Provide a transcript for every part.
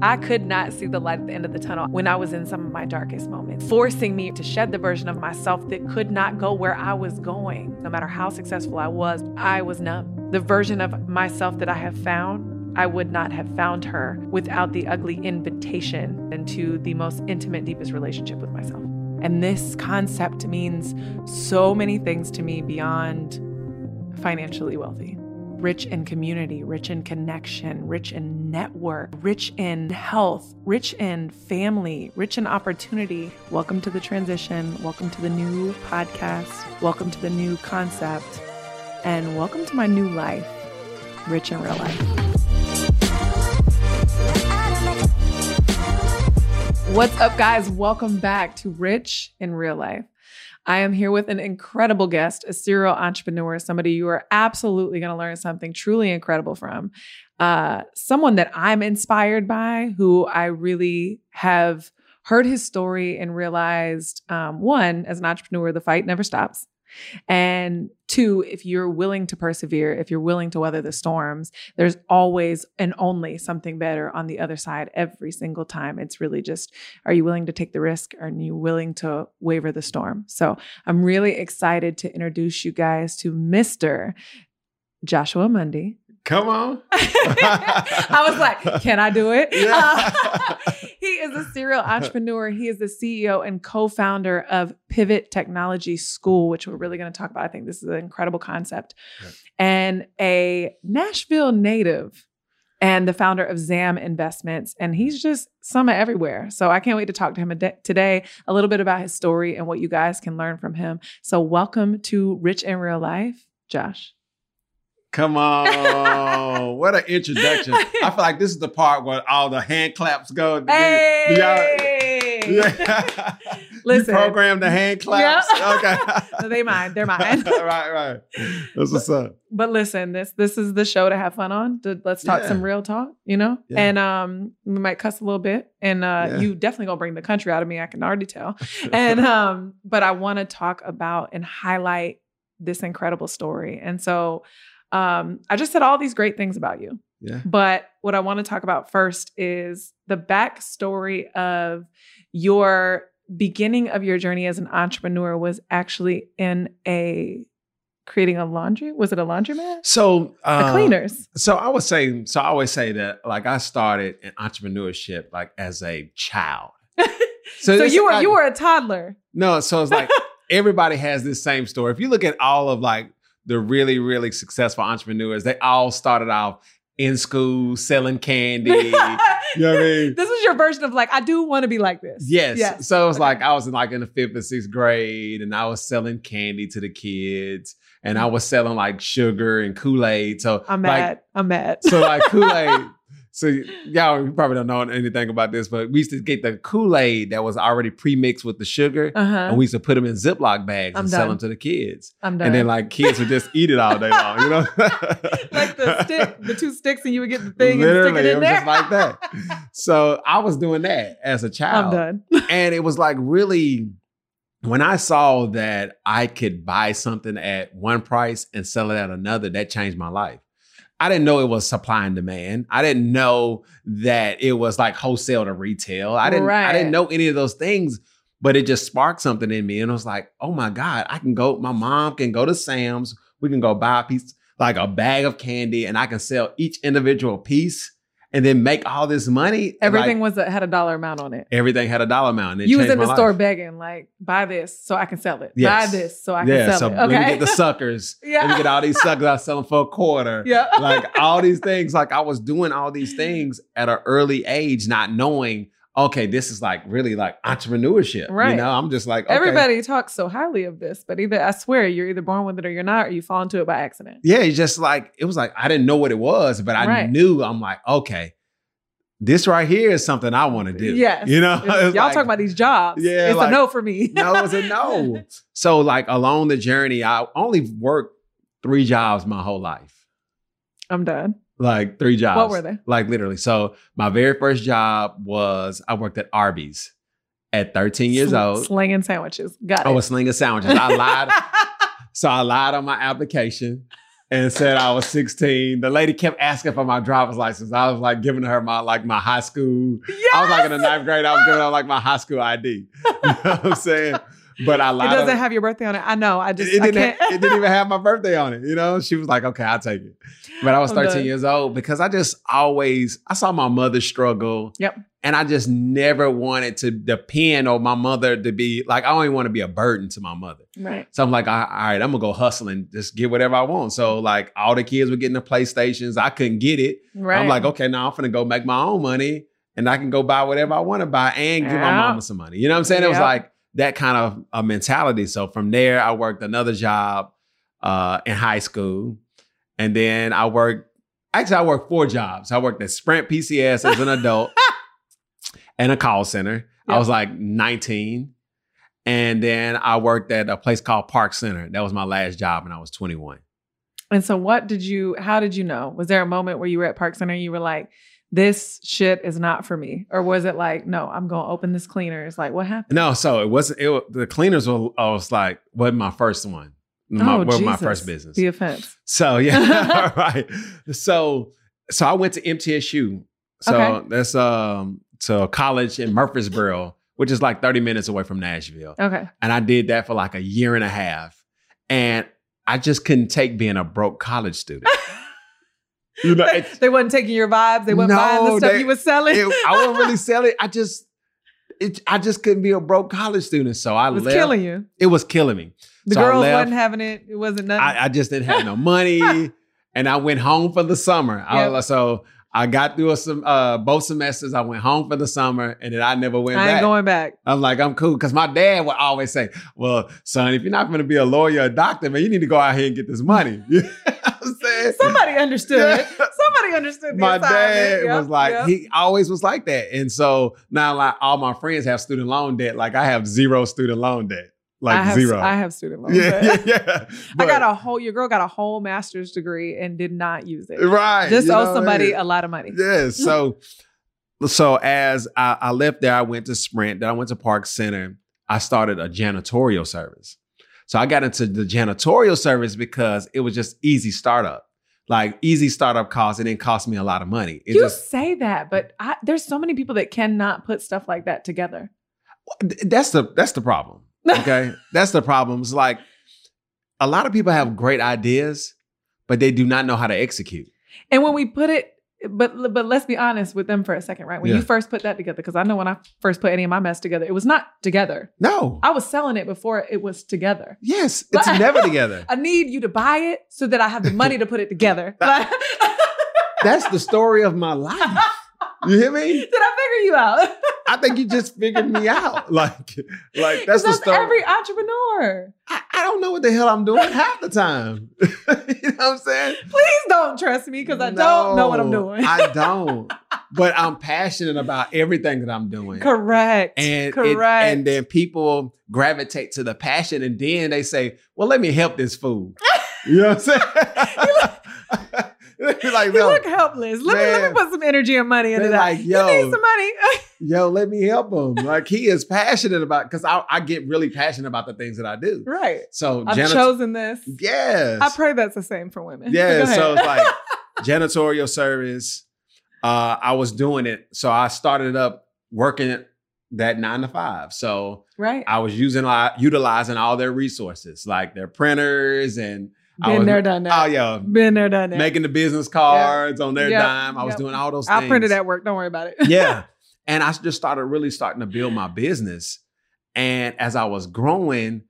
I could not see the light at the end of the tunnel when I was in some of my darkest moments, forcing me to shed the version of myself that could not go where I was going. No matter how successful I was, I was numb. The version of myself that I have found, I would not have found her without the ugly invitation into the most intimate, deepest relationship with myself. And this concept means so many things to me beyond financially wealthy rich in community, rich in connection, rich in network, rich in health, rich in family, rich in opportunity. Welcome to the transition. Welcome to the new podcast. Welcome to the new concept. And welcome to my new life, rich in real life. What's up, guys? Welcome back to Rich in Real Life. I am here with an incredible guest, a serial entrepreneur, somebody you are absolutely going to learn something truly incredible from. Uh, someone that I'm inspired by, who I really have heard his story and realized um, one, as an entrepreneur, the fight never stops. And two, if you're willing to persevere, if you're willing to weather the storms, there's always and only something better on the other side every single time. It's really just, are you willing to take the risk? Are you willing to waver the storm? So I'm really excited to introduce you guys to Mr. Joshua Mundy. Come on. I was like, can I do it? Yeah. Uh, he is a serial entrepreneur. He is the CEO and co founder of Pivot Technology School, which we're really going to talk about. I think this is an incredible concept. Yeah. And a Nashville native and the founder of ZAM Investments. And he's just summer everywhere. So I can't wait to talk to him day- today a little bit about his story and what you guys can learn from him. So, welcome to Rich in Real Life, Josh. Come on. what an introduction. I feel like this is the part where all the hand claps go. Do y'all- Hey! Yeah. Listen. You program the hand claps? Yeah. Okay. No, they mine. They're mine. right, right. That's what's up. But listen, this this is the show to have fun on. To, let's talk Yeah. some real talk, you know. Yeah. And um, we might cuss a little bit, and uh, Yeah. you definitely gonna bring the country out of me. I can already tell. And um, but I want to talk about and highlight this incredible story. And so, um, I just said all these great things about you. yeah. But what I want to talk about first is the backstory of your beginning of your journey as an entrepreneur was actually in a creating a laundry. Was it a laundromat? So uh, cleaners. So I would say, so I always say that like I started in entrepreneurship like as a child. So, it's you were like- you were a toddler. No, so it's like everybody has this same story. If you look at all of like the really, really successful entrepreneurs, they all started off in school selling candy. you know what I mean? This was your version of like, I do want to be like this. Yes. So it was Okay. like I was in like in the fifth and sixth grade, and I was selling candy to the kids, and I mm-hmm. was selling like sugar and Kool Aid. So I'm like, mad. I'm mad. so like Kool Aid. So y'all you probably don't know anything about this, but we used to get the Kool Aid that was already pre-mixed with the sugar, uh-huh. and we used to put them in Ziploc bags I'm and sell them to the kids. I'm done. And then like kids would just eat it all day long, you know? like the stick, the two sticks, and you would get the thing Literally, and stick it in was there. just like that. So I was doing that as a I'm child. done. and it was like really when I saw that I could buy something at one price and sell it at another, that changed my life. I didn't know it was supply and demand. I didn't know that it was like wholesale to retail. I didn't I didn't know any of those things, but it just sparked something in me. And I was like, oh my God, I can go, my mom can go to Sam's. We can go buy a piece, like a bag of candy, and I can sell each individual piece and then make all this money. Everything Like, was a, had a dollar amount on it. everything had a dollar amount. it You was in the my store begging, like, buy this so I can sell it. Yes. Buy this so I can yeah, sell so it. let me get the suckers. Yeah. Let me get all these suckers. I sell them for a quarter. yeah. Like all these things. Like I was doing all these things at an early age, not knowing, okay, this is like really like entrepreneurship. Right. You know, I'm just like, okay. Everybody talks so highly of this, but either I swear you're either born with it or you're not, or you fall into it by accident. Yeah, it's just like, it was like, I didn't know what it was, but I Right. knew I'm like, okay, this right here is something I want to do. Yes. You know, y'all like- talk about these jobs. Yeah, It's like- a no for me. no, it's a no. So like along the journey, I only worked three jobs my whole life. I'm done. Like three jobs. What were they? Like literally. So my very first job was I worked at Arby's at 13 years Sl- old. Slinging sandwiches. Got it. I was slinging sandwiches. I lied. so I lied on my application and said I was 16. The lady kept asking for my driver's license. I was like giving her my like my high school. Yes! I was like in the ninth grade. I was giving her like my high school ID. You know what I'm saying? But I It lied. doesn't on- have your birthday on it. I know. I just it, I didn't can't. ha- it didn't even have my birthday on it. You know, she was like, "Okay, I'll take it." But I was 13 years old because I just always I saw my mother struggle. Yep. And I just never wanted to depend on my mother to be like I don't even want to be a burden to my mother. right. So I'm like, all right, I'm gonna go hustle and just get whatever I want. So like all the kids were getting the PlayStations, I couldn't get it. Right. I'm like, okay, now I'm gonna go make my own money and I can go buy whatever I want to buy and give my mama some money. You know what I'm saying? It was like that kind of a mentality. So from there, I worked another job uh, in high school, and then I worked. Actually, I worked four jobs. I worked at Sprint PCS as an adult and a call center. I was like 19. And then I worked at a place called Park Center. That was my last job, and I was 21. And so, what did you? How did you know? Was there a moment where you were at Park Center? and You were like, "This shit is not for me," or was it like, "No, I'm going to open this cleaner"? It's like, what happened? No, so it wasn't. It the cleaners were. I was like, wasn't my first one. My, oh, was my first business. The offense. So yeah, right. So so I went to MTSU. So Okay. that's um to college in Murfreesboro, which is like 30 minutes away from Nashville. Okay. And I did that for like a year and a half. And I just couldn't take being a broke college student. you know, they, they wasn't taking your vibes. They wasn't buying the stuff they- you was selling. it- I wasn't really selling. I just it, I just couldn't be a broke college student. So I it was left. killing you. It was killing me. The So girls wasn't having it. It wasn't nothing. I, I just didn't have no money, and I went home for the summer. I Yep. was, so I got through some uh, both semesters. I went home for the summer, and then I never went I ain't back. going back. I'm like, I'm cool because my dad would always say, "Well, son, if you're not going to be a lawyer, or doctor, man, you need to go out here and get this money." You know what I'm saying? Somebody understood. Yeah. Somebody understood. My dad Yep, was like, yep. he always was like that, and so now like all my friends have student loan debt. Like I have zero student loan debt, like I have, zero. I have student loans. yeah, but- yeah, yeah. I got a whole. Your girl got a whole master's degree and did not use it. right. Just owe what I somebody mean? a lot of money. Yeah. So, so as I, I left there, I went to Sprint. Then I went to Park Center. I started a janitorial service. So I got into the janitorial service because it was just easy startup, like easy startup costs. And it didn't cost me a lot of money. It you just say that, but I, there's so many people that cannot put stuff like that together. that's the that's the problem. Okay, that's the problem. It's like a lot of people have great ideas, but they do not know how to execute. And when we put it, but but let's be honest with them for a second, right? When Yeah. you first put that together, because I know when I first put any of my mess together, it was not together. No. I was selling it before it was together. yes, it's never together. I need you to buy it so that I have the money to put it together. Like- That's the story of my life. You hear me? Did I figure you out? I think you just figured me out. Like, like that's the story. every entrepreneur. I, I don't know what the hell I'm doing half the time. you know what I'm saying? Please don't trust me because I don't know what I'm doing. I don't. But I'm passionate about everything that I'm doing. Correct. And it- Correct. and then people gravitate to the passion, and then they say, "Well, let me help this fool." You know what I'm saying? Like, you no, look helpless. Let me, let me put some energy and money into that. like, you yo. need some money. yo, let me help him. Like he is passionate about because I, I get really passionate about the things that I do. right. So I've janit- chosen this. yes, I pray that's the same for women. yeah. So it's like janitorial service. Uh, I was doing it, so I started up working that nine to five. So right. I was using like utilizing all their resources, like their printers and Been was- there, done that. oh yeah, Been there, done that. making the business cards on their dime. I was doing all those. I printed at work. Don't worry about it. yeah. And I just started really starting to build my business. And as I was growing,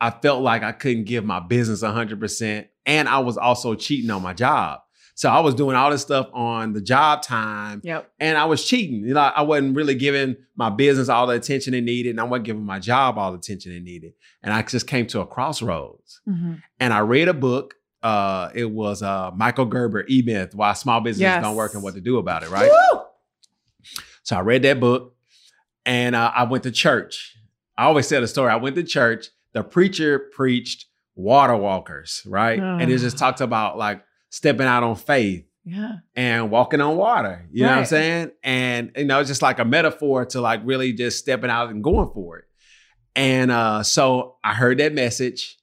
I felt like I couldn't give my business 100%. And I was also cheating on my job. So I was doing all this stuff on the job time Yep. and I was cheating. You know, I wasn't really giving my business all the attention it needed. And I wasn't giving my job all the attention it needed. And I just came to a crossroads. Mhm. And I read a book. Uh, it was uh, Michael Gerber, E Myth, Why Small Businesses Yes. Don't Work and What to Do About It, right? Woo! So I read that book and uh, I went to church. I always tell the story. I went to church. The preacher preached water walkers, right? And it just talked about like stepping out on faith Yeah. and walking on water. You know what I'm saying? And you know, it's just like a metaphor to like really just stepping out and going for it. And uh, so I heard that message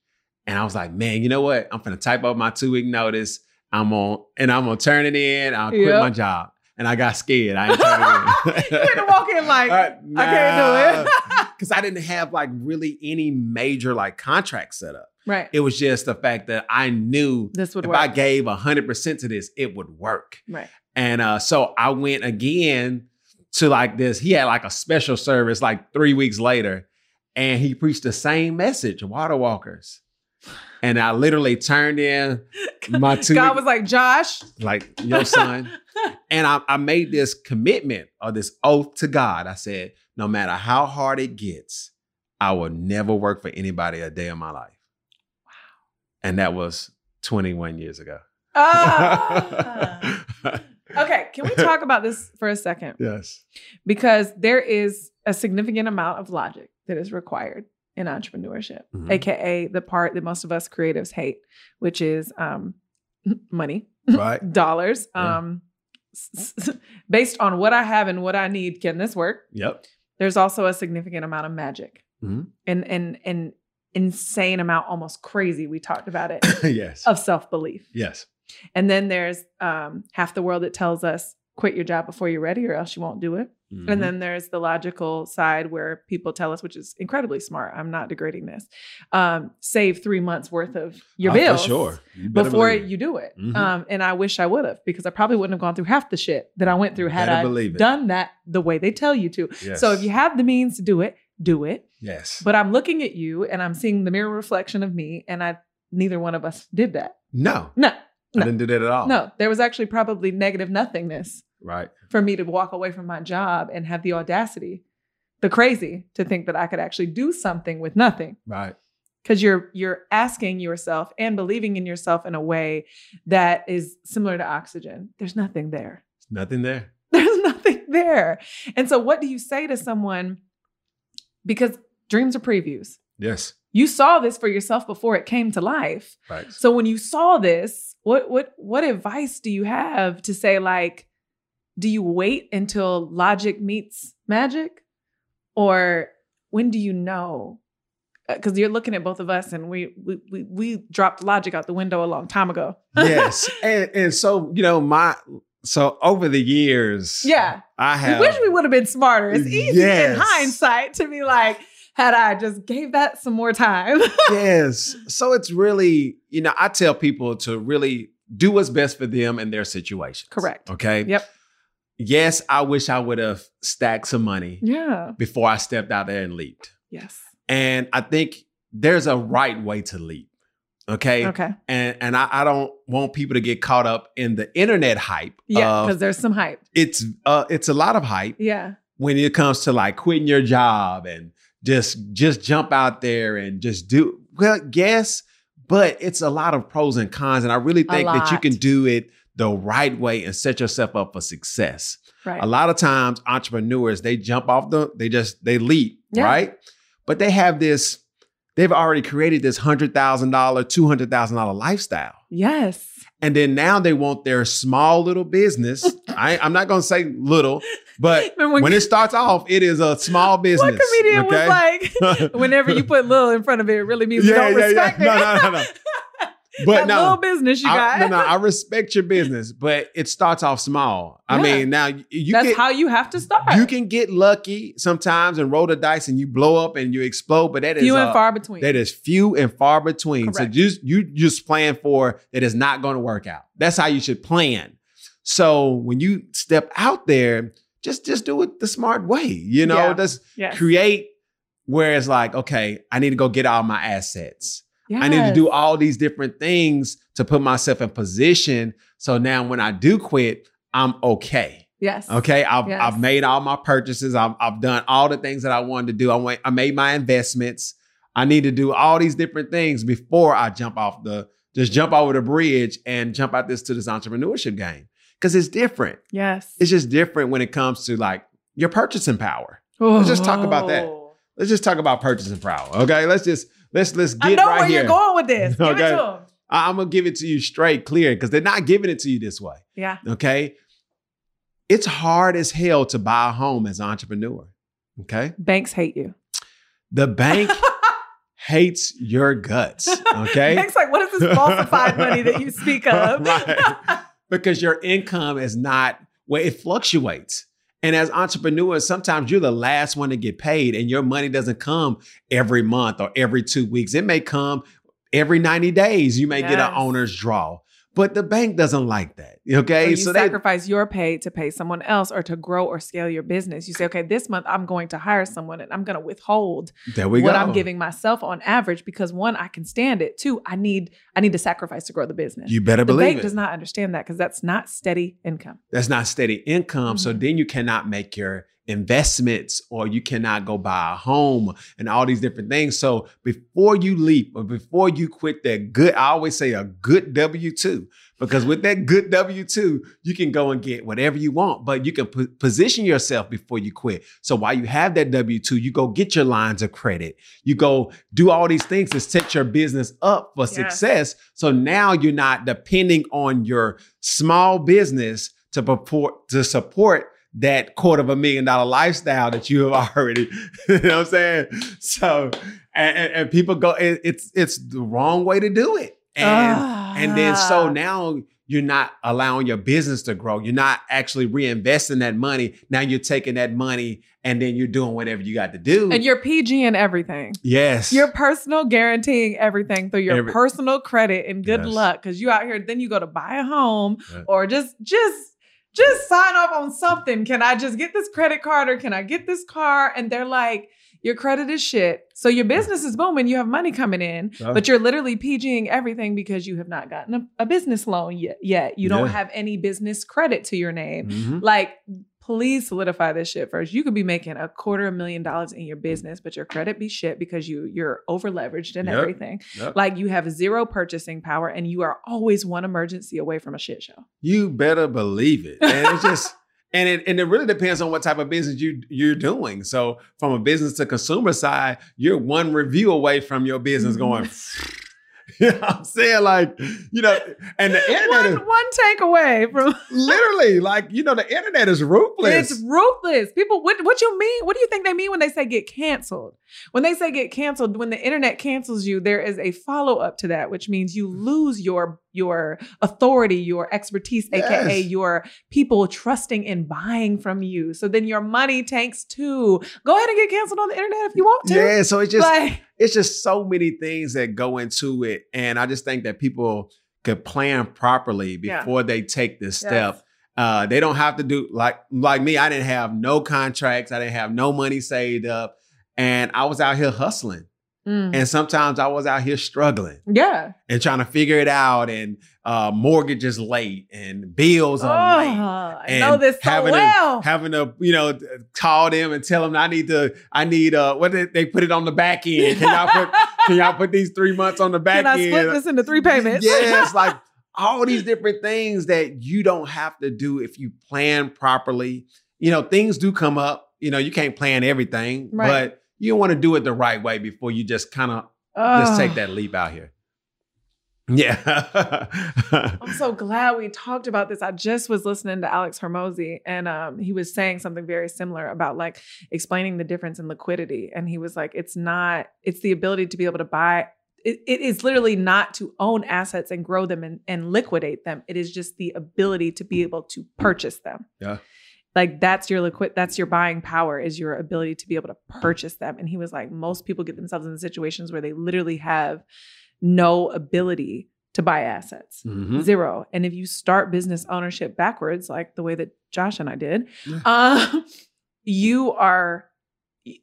And I was like, man, you know what? I'm gonna type up my two week notice. I'm on, and I'm gonna turn it in. I'll quit Yep. my job. And I got scared. I ain't turning it in. you had to walk in like, Uh, I can't do it. because I didn't have like really any major like contract set up. Right. It was just the fact that I knew This would if work. I gave hundred percent to this, it would work. right. And uh, so I went again to like this. He had like a special service like three weeks later, and he preached the same message, water walkers. And I literally turned in my two God was like, Josh. like your son. and I, I made this commitment or this oath to God. I said, no matter how hard it gets, I will never work for anybody a day of my life. And that was 21 years ago. Ah. okay, can we talk about this for a second? yes. Because there is a significant amount of logic that is required in entrepreneurship, Mhm. aka the part that most of us creatives hate, which is um, money, Right. dollars. Yeah. Um, s- s- based on what I have and what I need, can this work? Yep. There's also a significant amount of magic Mhm. and and an insane amount, almost crazy. We talked about it yes. of self belief. yes. And then there's um, half the world that tells us quit your job before you're ready, or else you won't do it. Mhm. And then there's the logical side where people tell us, which is incredibly smart. I'm not degrading this. Um, save three months worth of your Oh, for bills sure. You before it. you do it. Mhm. Um, and I wish I would have because I probably wouldn't have gone through half the shit that I went through had I done that the way they tell you to. Yes. So if you have the means to do it, do it. Yes. But I'm looking at you and I'm seeing the mirror reflection of me, and I neither one of us did that. no. No, I didn't do that at all. no, there was actually probably negative nothingness Right. for me to walk away from my job and have the audacity, the crazy, to think that I could actually do something with nothing. Right. Because you're you're asking yourself and believing in yourself in a way that is similar to oxygen. There's nothing there. Nothing there. There's nothing there. And so what do you say to someone? Because dreams are previews. Yes. You saw this for yourself before it came to life. Right. So when you saw this, what what what advice do you have to say like do you wait until logic meets magic or when do you know uh, because you're looking at both of us and we, we we we dropped logic out the window a long time ago. yes. And and so, you know, my so over the years, Yeah. I have wish we would have been smarter. It's easy Yes. in hindsight to be like, had I just gave that some more time. yes. So it's really, you know, I tell people to really do what's best for them and their situation. Correct. Okay. Yep. Yes, I wish I would have stacked some money yeah. before I stepped out there and leaped. Yes. And I think there's a right way to leap. Okay. Okay. And and I, I don't want people to get caught up in the internet hype. Yeah, because there's some hype. it's uh it's a lot of hype Yeah. when it comes to like quitting your job and just just jump out there and just do well yes but it's a lot of pros and cons and i really think that you can do it the right way and set yourself up for success Right. a lot of times entrepreneurs they jump off the they just they leap Yeah. right but they have this they've already created this $100000 $200000 lifestyle yes. and then now they want their small little business I, i'm not going to say little but Remember when it starts off, it is a small business. One comedian okay? was like, whenever you put little in front of it, it really means you Yeah, don't yeah, yeah. respect No, no, no, no. but that no, little business you I, got. no, no, I respect your business, but it starts off small. I mean, now you, That's how you have to start. you can get lucky sometimes and roll the dice and you blow up and you explode, but that is few and far between. that is few and far between. Correct. So just you just plan for that is not going to work out. That's how you should plan. So when you step out there, just just do it the smart way. You know, Yeah. just yes. create where it's like, okay, I need to go get all my assets. I need to do all these different things to put myself in position. So now when I do quit, I'm okay. Yes. Okay. I've, Yes. I've made all my purchases. I've, I've done all the things that I wanted to do. I went, I made my investments. I need to do all these different things before I jump off the, just jump over the bridge and jump out this to this entrepreneurship game. Cause it's different. Yes. It's just different when it comes to like your purchasing power. Oh. Let's just talk about that. Oh. Let's just talk about purchasing power. Okay. Let's just, let's, let's get I know right where here. you're going with this. Give it to. I- I'm gonna give it to you straight, clear, because they're not giving it to you this way. Yeah. Okay. It's hard as hell to buy a home as an entrepreneur. Okay. Banks hate you. The bank hates your guts. Okay. Bank's like, what is this falsified money that you speak of? right. Because your income is not well, it fluctuates. And as entrepreneurs, sometimes you're the last one to get paid, and your money doesn't come every month or every two weeks. It may come every 90 days. You may get an owner's draw. But the bank doesn't like that. Okay. Or you so they sacrifice your pay to pay someone else or to grow or scale your business. You say, okay, this month I'm going to hire someone and I'm going to withhold there we what go. I'm giving myself on average because one, I can stand it. Two, I need I need to sacrifice to grow the business. You better the believe bank it. does not understand that because that's not steady income. That's not steady income. So Mhm. then you cannot make your investments or you cannot go buy a home and all these different things. So before you leap or before you quit that good, I always say a good W 2, because with that good W 2, you can go and get whatever you want, but you can po- position yourself before you quit. So while you have that W 2, you go get your lines of credit. You go do all these things to set your business up for Yes. success. So now you're not depending on your small business to purport to support that quarter of a million dollar lifestyle that you have already, you know what I'm saying? So, and, and- and people go, it- it's it's the wrong way to do it. And and then so Ah. now you're not allowing your business to grow. You're not actually reinvesting that money. Now you're taking that money and then you're doing whatever you got to do. and you're PG and everything. yes. You're personal guaranteeing everything through your Every- personal credit and good Yes. luck because you out here. Then you go to buy a home Yeah. or just just just sign off on something. Can I just get this credit card or can I get this car? And they're like, your credit is shit. So your business is booming. You have money coming in, but you're literally PGing everything because you have not gotten a, a business loan yet. Yet you don't Yeah. have any business credit to your name. Mhm. Like, please solidify this shit first. You could be making a quarter of a million dollars in your business, but your credit be shit because you you're over leveraged and Yep. everything. Yep. Like you have zero purchasing power and you are always one emergency away from a shit show. You better believe it. And it's just and it and it really depends on what type of business you you're doing. So from a business to consumer side, you're one review away from your business mm-hmm. going. you know I'm saying? Like, you know, and the internet is one, one take away from literally like, you know, the internet is ruthless. it's ruthless. People, what what you mean? What do you think they mean when they say get canceled? When they say get canceled, when the internet cancels you, there is a follow up to that, which means you lose your your authority, your expertise, aka your people trusting and buying from you. So then your money tanks too. Go ahead and get canceled on the internet if you want to. yeah, so it's just like, it's just so many things that go into it. And I just think that people could plan properly Yeah. before they take this step. Uh, they don't have to do like like me. I didn't have no contracts. I didn't have no money saved up, and I was out here hustling. Mm. And sometimes I was out here struggling yeah. and trying to figure it out. And uh, mortgages late, and bills Oh, are late. I and know this so having to- having to you know call them and tell them I need to I need uh what did they put it on the back end can y'all put can y'all put these three months on the back Can I end split this into three payments? yes like all these different things that you don't have to do if you plan properly you know things do come up you know you can't plan everything Right. but you want to do it the right way before you just kind of just take that leap out here yeah I'm so glad we talked about this. I just was listening to Alex Hormozi and um, he was saying something very similar about like explaining the difference in liquidity. And he was like, it's not, it's the ability to be able to buy. It, it is literally not to own assets and grow them and, and liquidate them. It is just the ability to be able to purchase them. Yeah. Like that's your liquid, that's your buying power is your ability to be able to purchase them. And he was like, most people get themselves in situations where they literally have no ability to buy assets. Mhm. Zero. And if you start business ownership backwards, like the way that Josh and I did, um, you are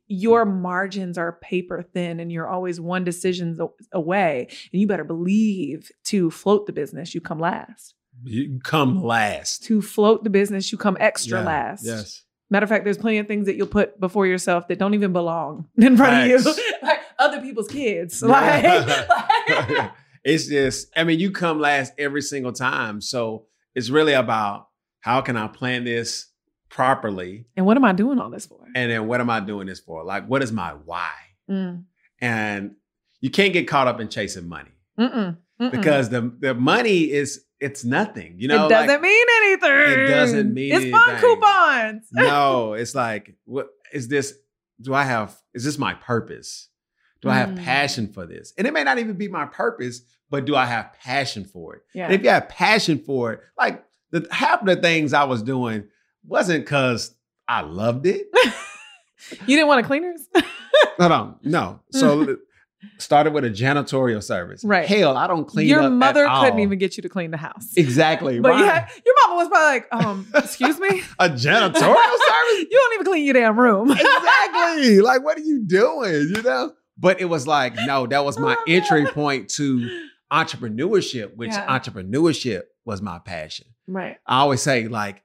your margins are paper thin and you're always one decision away and you better believe to float the business you come last you come last to float the business you come extra Yeah, last yes matter of fact there's plenty of things that you'll put before yourself that don't even belong in front of you like other people's kids like, like- it's just, I mean, you come last every single time. So it's really about how can I plan this properly? and what am i doing all this for And then what am I doing this for? Like, what is my why? Mm. And you can't get caught up in chasing money Mm-mm. Mm-mm. because the, the money is, it's nothing. You know, it doesn't like, mean anything. It doesn't mean It's fun coupons. no, it's like, what is this? Do I have, is this my purpose? Do I have Mm. passion for this? And it may not even be my purpose, but do I have passion for it? Yeah. And if you have passion for it, like the half of the things I was doing wasn't because I loved it. you didn't want a cleaners? Hold on, no. So started with a janitorial service. Right. Hell, I don't clean Your mother couldn't even get you to clean the house. exactly. But yeah, your mama was probably like, um, excuse me? a janitorial service. You don't even clean your damn room. exactly. Like, what are you doing? You know? But it was like, no, that was my Oh, entry God. point to entrepreneurship, which Yeah. entrepreneurship was my passion. Right. I always say, like,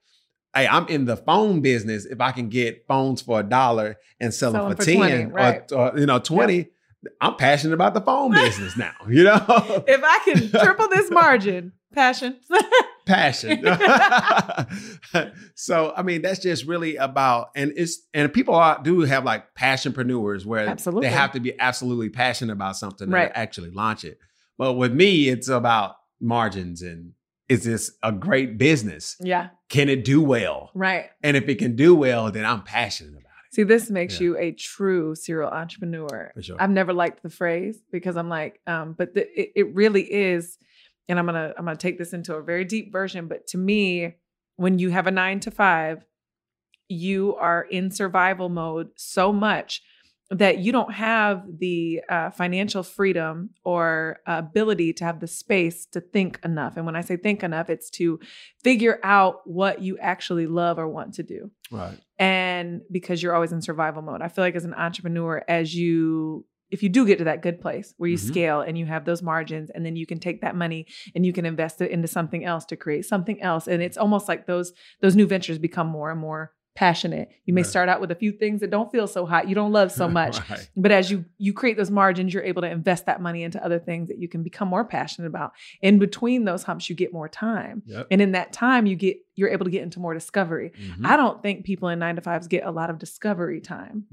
hey, I'm in the phone business. If I can get phones for a dollar and sell Sell them for, for 10 20, right. or, or, you know, 20, I'm passionate about the phone business now, you know? If I can triple this margin, passion. passion. so I mean, that's just really about, and it's and people are, do have like passionpreneurs where Absolutely. they have to be absolutely passionate about something Right. to actually launch it. But with me, it's about margins and is this a great business? yeah. Can it do well? Right. And if it can do well, then I'm passionate about it. See, this makes Yeah. you a true serial entrepreneur. Sure. I've never liked the phrase because I'm like, um, but the, it, it really is, and I'm gonna I'm gonna take this into a very deep version. But to me, when you have a nine to five, you are in survival mode so much that you don't have the uh, financial freedom or uh, ability to have the space to think enough. And when I say think enough, it's to figure out what you actually love or want to do Right. and because you're always in survival mode i feel like as an entrepreneur as you if you do get to that good place where you Mhm. scale and you have those margins and then you can take that money and you can invest it into something else to create something else and it's almost like those those new ventures become more and more passionate you may Right. start out with a few things that don't feel so hot you don't love so much Right. but as you you create those margins you're able to invest that money into other things that you can become more passionate about in between those humps you get more time Yep. and in that time you get you're able to get into more discovery Mhm. I don't think people in nine to fives get a lot of discovery time.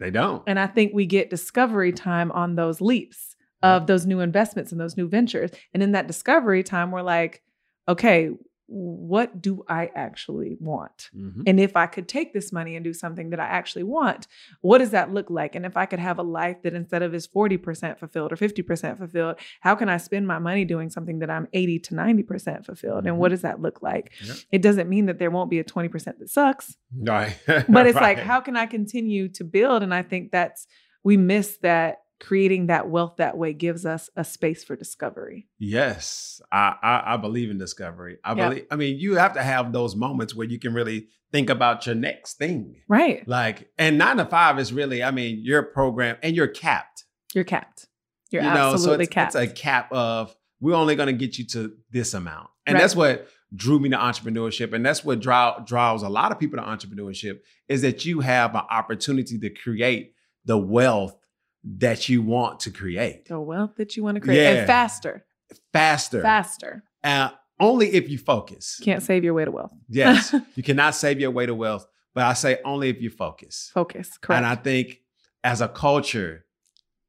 They don't. And I think we get discovery time on those leaps of those new investments and those new ventures. And in that discovery time, we're like, okay, what do I actually want? Mhm. And if I could take this money and do something that I actually want, what does that look like? And if I could have a life that instead of is 40% fulfilled or 50% fulfilled, how can I spend my money doing something that I'm 80 to 90% fulfilled? And what does that look like? Yep. It doesn't mean that there won't be a 20% that sucks Right. but it's like how can i continue to build and i think that's we miss that creating that wealth that way gives us a space for discovery Yes, I, I I believe in discovery. I Yeah. believe. I mean, you have to have those moments where you can really think about your next thing. right Like, and nine to five is really. I mean, you're programmed and you're capped. you're capped you're you know, so absolutely it's, capped it's a cap of we're only going to get you to this amount, and Right. that's what drew me to entrepreneurship, and that's what draw, draws a lot of people to entrepreneurship is that you have an opportunity to create the wealth that you want to create the wealth that you want to create Yeah. and faster faster, faster uh, only if you focus. can't save your way to wealth Yes, you cannot save your way to wealth, but I say only if you focus. focus correct And I think as a culture,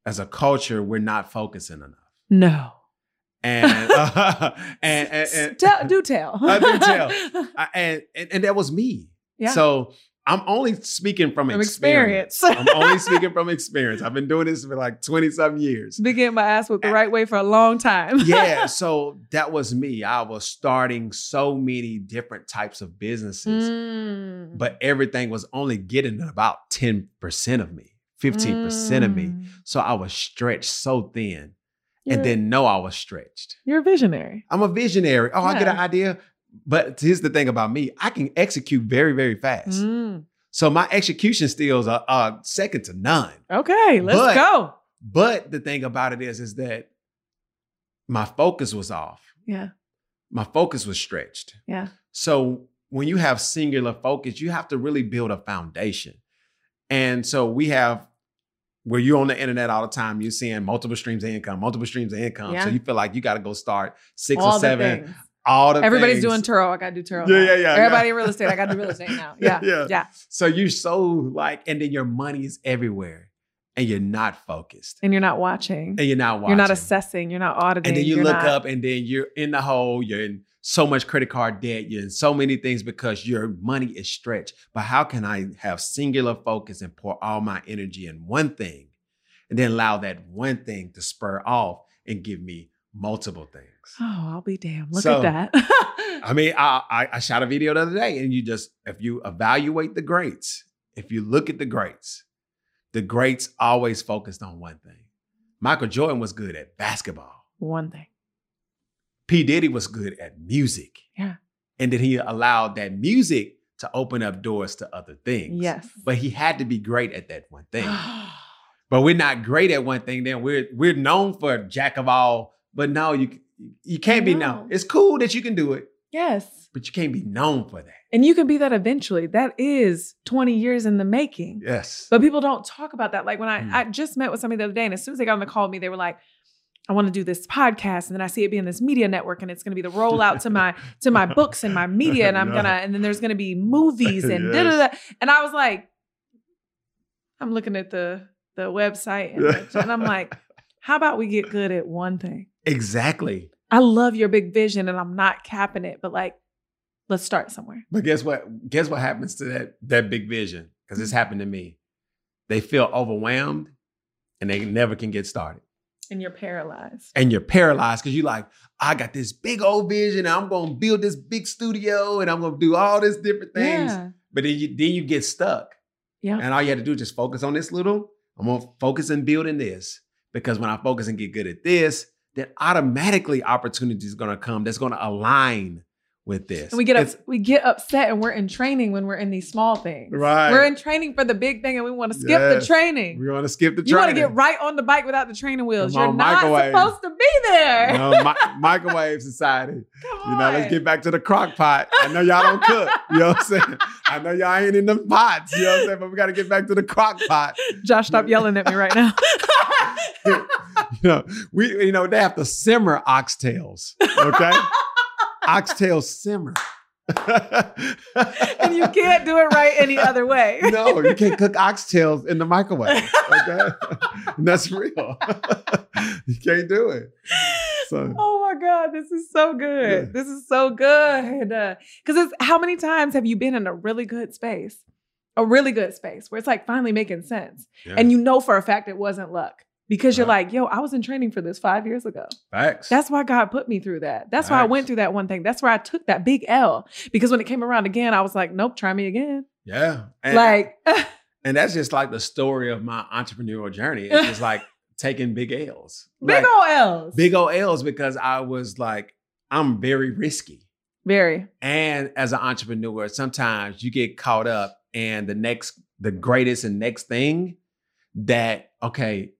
as a culture, we're not focusing enough. no And uh, and, and, and, tell, do tell I do tell. I- and, and and that was me. yeah So I'm only speaking from, from experience. experience I'm only speaking from experience. I've been doing this for like 20 something years. been getting my ass with the right way for a long time yeah, so that was me. I was starting so many different types of businesses. Mm. but everything was only getting about 10% of me, 15% of me. Mm. So I was stretched so thin You're- and didn't know I was stretched. you're a visionary I'm a visionary. Oh, I get an idea. But here's the thing about me I can execute very, very fast. Mm. So my execution skills are, are second to none. okay let's But- go But the thing about it is, is that my focus was off. yeah My focus was stretched. yeah So when you have singular focus, you have to really build a foundation. And so we have where you're on the internet all the time, you're seeing multiple streams of income, multiple streams of income. So you feel like you got to go start six all or seven. All the Everybody's things. doing Turo. I gotta do Turo. Yeah, yeah, yeah, Everybody yeah. in real estate. I gotta do real estate now. Yeah, Yeah. yeah. So you're so like, and then your money is everywhere, and you're not focused, And you're not watching. and you're not watching. You're not assessing. You're not auditing. and then you look not- up, and then you're in the hole. You're in so much credit card debt. You're in so many things because your money is stretched. But how can I have singular focus and pour all my energy in one thing? and then allow that one thing to spur off and give me multiple things. Oh, I'll be damned. Look So- at that. I mean, I, I I shot a video the other day, and you just if you evaluate the greats, if you look at the greats, the greats always focused on one thing. Michael Jordan was good at basketball. One thing. P. Diddy was good at music. Yeah. And then he allowed that music to open up doors to other things. Yes. But he had to be great at that one thing. but we're not great at one thing, then we're we're known for jack of all. But no, you you can't be known. It's cool that you can do it, yes. but you can't be known for that. And you can be that eventually. That is 20 years in the making. Yes. But people don't talk about that. Like when I, Mm. I just met with somebody the other day, and as soon as they got on the call with me, they were like, I want to do this podcast, and then I see it being this media network, and it's going to be the rollout to my to my books and my media, and I'm No. gonna, and then there's going to be movies and da Yes. da da. And I was like, I'm looking at the the website, and, and I'm like, how about we get good at one thing? Exactly. I love your big vision, and I'm not capping it, but like, let's start somewhere. But guess what? Guess what happens to that that big vision? Because this happened to me. They feel overwhelmed and they never can get started. And you're paralyzed. And you're paralyzed because you're like, I got this big old vision. And I'm gonna build this big studio and I'm gonna do all these different things. Yeah. But then you then you get stuck. Yeah. And all you had to do is just focus on this little. I'm gonna focus on building this. Because when I focus and get good at this, then automatically opportunity is gonna come that's gonna align with this. And we get up, we get upset and we're in training when we're in these small things. Right. We're in training for the big thing and we want to skip the training. We're gonna skip the You want to get right on the bike without the training wheels. Come You're on, not microwave. supposed to be there. No, mi- microwave society. Come on. You know, let's get back to the crock pot. I know y'all don't cook. You know what I'm saying? I know y'all ain't in them pots. You know what I'm saying? But we got to get back to the crock pot. Josh, stop yelling at me right now. you know, we you know they have to simmer oxtails. Okay, oxtails simmer. and you can't do it right any other way. no, you can't cook oxtails in the microwave. Okay, And that's real. you can't do it. So Oh my God, this is so good. Yeah. This is so good. Because it's how many times have you been in a really good space? A really good space where it's like finally making sense. yeah. And you know for a fact it wasn't luck because you're Right. like, yo, I was in training for this five years ago. facts. That's why God put me through that. That's why I went through that one thing. That's where I took that big L because when it came around again, I was like, nope, try me again. yeah. And, like, and that's just like the story of my entrepreneurial journey. It's just like taking big L's. big Like, old L's. big old L's because I was like, I'm very risky. Very. And as an entrepreneur, sometimes you get caught up and the next, the greatest and next thing that, okay,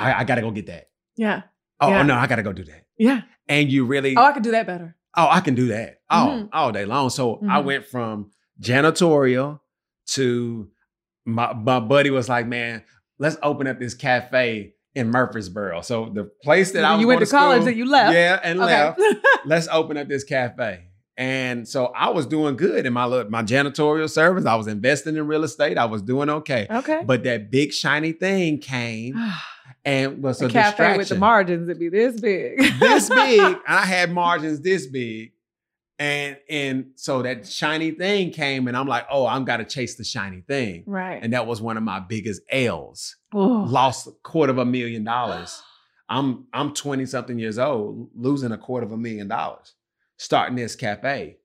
I, I gotta go get that. Yeah. Oh, Yeah. oh, no, I gotta go do that. Yeah. And you really, Oh, I could do that better. oh, I can do that. Oh, Mhm. all day long. So I Mhm. went from janitorial to my, my buddy was like, man, let's open up this cafe in Murfreesboro. So the place that I was you went going to college school- and you left. Yeah, and left. Let's open up this cafe. And so I was doing good in my little- my janitorial service. I was investing in real estate. I was doing okay. okay. But that big shiny thing came and was a, a cafe distraction. with the margins, it'd be this big. this big, I had margins this big. And and so that shiny thing came, and I'm like, oh, I'm gotta chase the shiny thing. right. And that was one of my biggest L's. Ooh. Lost a quarter of a million dollars. I'm I'm 20 something years old, losing a quarter of a million dollars, starting this cafe.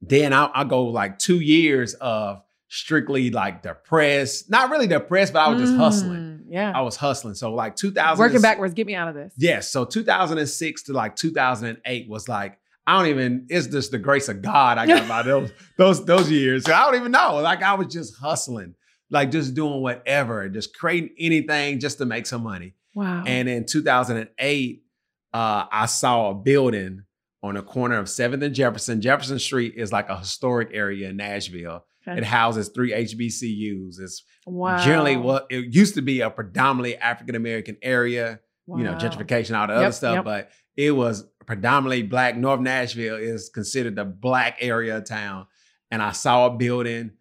Then I, I go like two years of strictly like depressed, not really depressed, but I was just hustling. Mm. Yeah. I was hustling. So like 2000 Working backwards, get me out of this. Yes. So 2006 to like 2008 was like, I don't even, it's just the grace of God I got by those, those, those years. So I don't even know. Like I was just hustling, like just doing whatever, just creating anything just to make some money. Wow. And in 2008, uh, I saw a building on the corner of 7th and Jefferson. Jefferson Street is like a historic area in Nashville. Okay. It houses three HBCUs. It's wow. generally what it used to be a predominantly African American area you know, gentrification, all the Yep, other stuff, yep. but it was predominantly black. North Nashville is considered the black area of town. And I saw a building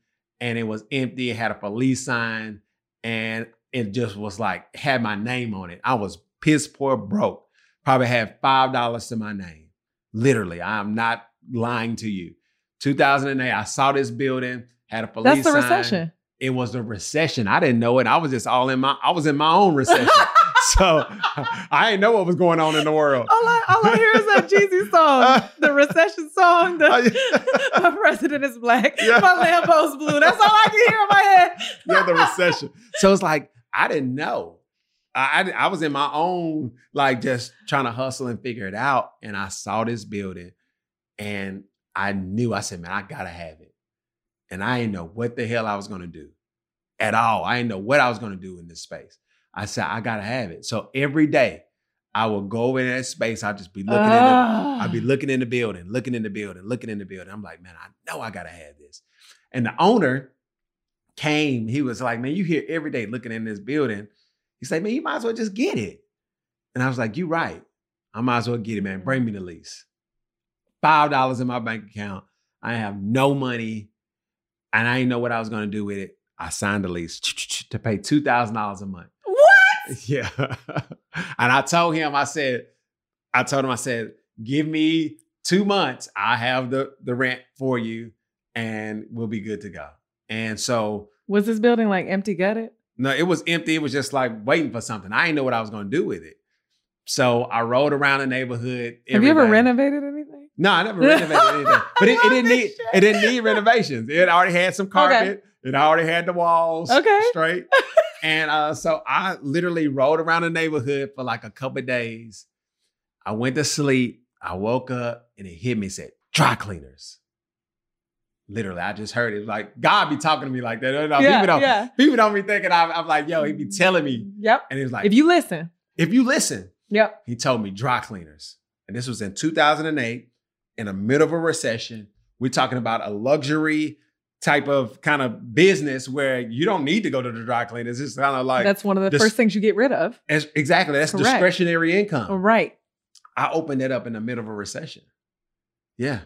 and it was empty. It had a police sign and it just was like, had my name on it. I was piss poor broke. Probably had $5 to my name. Literally, I'm not lying to you. 2008, I saw this building, had a police That's the sign. recession. it was the recession. I didn't know it. I was just all in my I was in my own recession. so I didn't know what was going on in the world. All I, all I hear is that Jeezy song, the recession song. The, oh, my president is black. Yeah. My Lambo's blue. That's all I can hear in my head. yeah, the recession. So it's like I didn't know. I, I I was in my own like just trying to hustle and figure it out, and I saw this building, and I knew. I said, "Man, I gotta have it," and I didn't know what the hell I was gonna do at all. I didn't know what I was gonna do in this space. I said, "I gotta have it." So every day, I would go in that space. I'd just be looking in the Ah. I'd be looking in the building, looking in the building, looking in the building. I'm like, man, I know I gotta have this. And the owner came, he was like, man, you here every day looking in this building. He said, man, you might as well just get it. And I was like, you right. I might as well get it, man. Bring me the lease. Five dollars in my bank account. I have no money, and I didn't know what I was gonna do with it. I signed the lease to pay two thousand dollars a month. what? Yeah. and I told him, I said, I told him, I said, give me two months. I have the the rent for you and we'll be good to go. And so Was this building like empty gutted? no, it was empty. It was just like waiting for something. I didn't know what I was gonna do with it. So I rode around the neighborhood. Have you ever day. renovated anything? No, I never renovated anything. But it, it didn't need shit. it didn't need renovations. It already had some carpet. It already had the walls Okay. straight. and uh, so I literally rode around the neighborhood for like a couple of days. I went to sleep. I woke up and it hit me. Said dry cleaners. Literally, I just heard it. Like God be talking to me like that. Know, yeah, people don't. yeah. People don't be thinking I'm, I'm like, yo, he be telling me, Yep. and he was like, If you listen. if you listen, Yep. he told me dry cleaners. And this was in 2008 in the middle of a recession. We're talking about a luxury type of kind of business where you don't need to go to the dry cleaners. It's kind of like That's one of the this- first things you get rid of. as- exactly that's Correct. discretionary income. Oh, right. I opened it up in the middle of a recession. Yeah.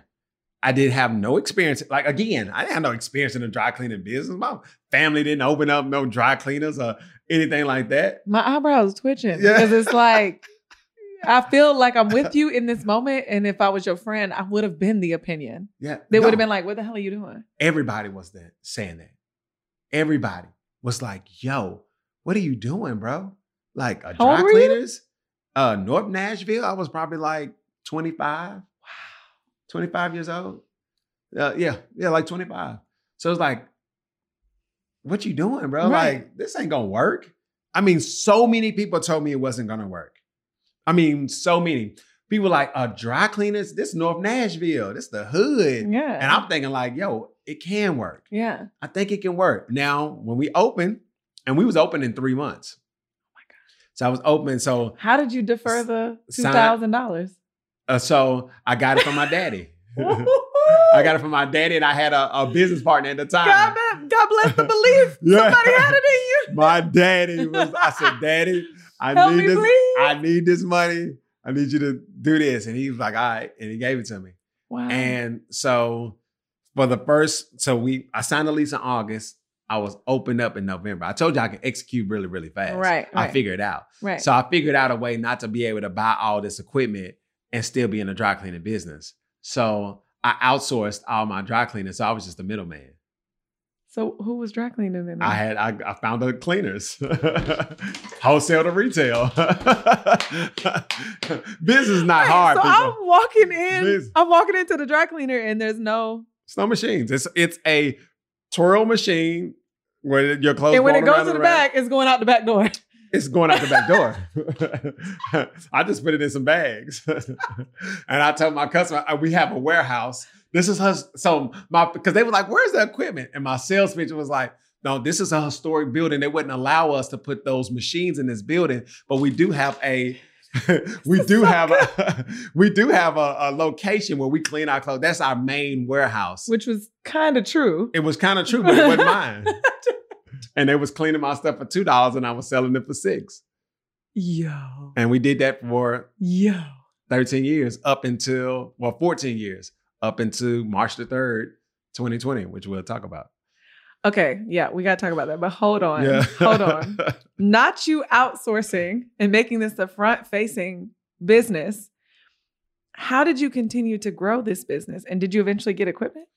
I did have no experience. Like again, I didn't have no experience in the dry cleaning business. My family didn't open up no dry cleaners or anything like that. My eyebrows twitching Yeah. because it's like I feel like I'm with you in this moment, and if I was your friend, I would have been the opinion. Yeah. They would have been like, "What the hell are you doing?" everybody was that saying that. Everybody was like, "Yo, what are you doing, bro?" Like a dry cleaners, uh, North Nashville. I was probably like 25. Wow, 25 years old. Uh, yeah, yeah, like 25. So it's like, what you doing, bro? Right. Like, this ain't gonna work. I mean, so many people told me it wasn't gonna work. I mean, so many people like uh dry cleaners. This North Nashville. This the hood. Yeah. And I'm thinking like, yo, it can work. yeah. I think it can work. Now, when we open, and we was open in three months. Oh my god! So I was open. So How did you defer the two thousand dollars? uh, so I got it from my daddy. I got it from my daddy, and I had a, a business partner at the time. God, bless- God bless the belief. Yeah. Somebody had it in you. my daddy was. I said, Daddy, I Help need me, this. please. I need this money. I need you to do this. And he was like, all right. And he gave it to me. wow. And so for the first, so we I signed the lease in August. I was opened up in November. I told you I can execute really, really fast. Right, I right. figured it out. right. So I figured out a way not to be able to buy all this equipment and still be in the dry cleaning business. So I outsourced all my dry cleaning. So I was just a middleman. So who was dry cleaning in there? I had I, I found the cleaners, wholesale to retail. business is not Right, hard. So people. I'm walking in. I'm walking into the dry cleaner, and there's no. Snow machines. It's it's a twirl machine where your clothes. and when it goes to the back, it's going out the back door. it's going out the back door. I just put it in some bags, and I told my customer uh, we have a warehouse. This is her. So my because they were like, "Where's the equipment?" And my sales pitch was like. No, this is a historic building. They wouldn't allow us to put those machines in this building, but we do have a we do have a we do have a, a location where we clean our clothes. That's our main warehouse. which was kind of true. It was kind of true, but it wasn't mine. And they was cleaning my stuff for two dollars, and I was selling it for six. Yo, And we did that for yo. thirteen years, up until well, fourteen years, up until March the third, twenty twenty, which we'll talk about. Okay, yeah, we got to talk about that. But hold on, Yeah, hold on. Not you outsourcing and making this the front-facing business. How did you continue to grow this business, and did you eventually get equipment?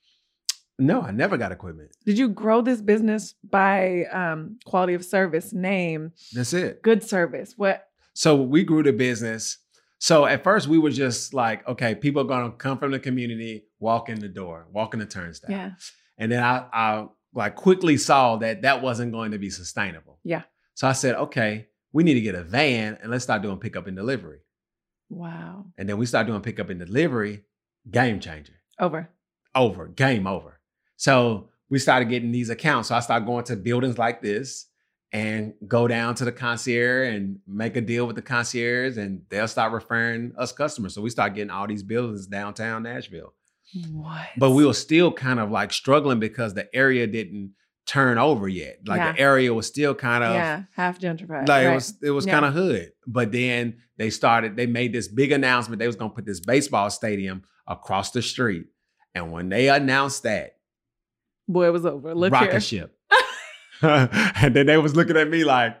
No, I never got equipment. Did you grow this business by um, quality of service, name, That's it. good service? What? So we grew the business. So at first we were just like, okay, people are gonna come from the community, walk in the door, walk in the turnstile. Yeah. And then I, I like quickly saw that that wasn't going to be sustainable. Yeah. So I said, okay, we need to get a van and let's start doing pickup and delivery. Wow. And then we started doing pickup and delivery, game changer. Over. Over, game over. So we started getting these accounts. So I started going to buildings like this and go down to the concierge and make a deal with the concierge and they'll start referring us customers. So we start getting all these buildings downtown Nashville. What? But we were still kind of like struggling because the area didn't turn over yet. Like Yeah. the area was still kind of yeah, half gentrified. like it was it was Yeah. kind of hood. But then they started, they made this big announcement. They was gonna put this baseball stadium across the street. And when they announced that, Boy, it was over. Look rocket here. ship. and then they was looking at me like,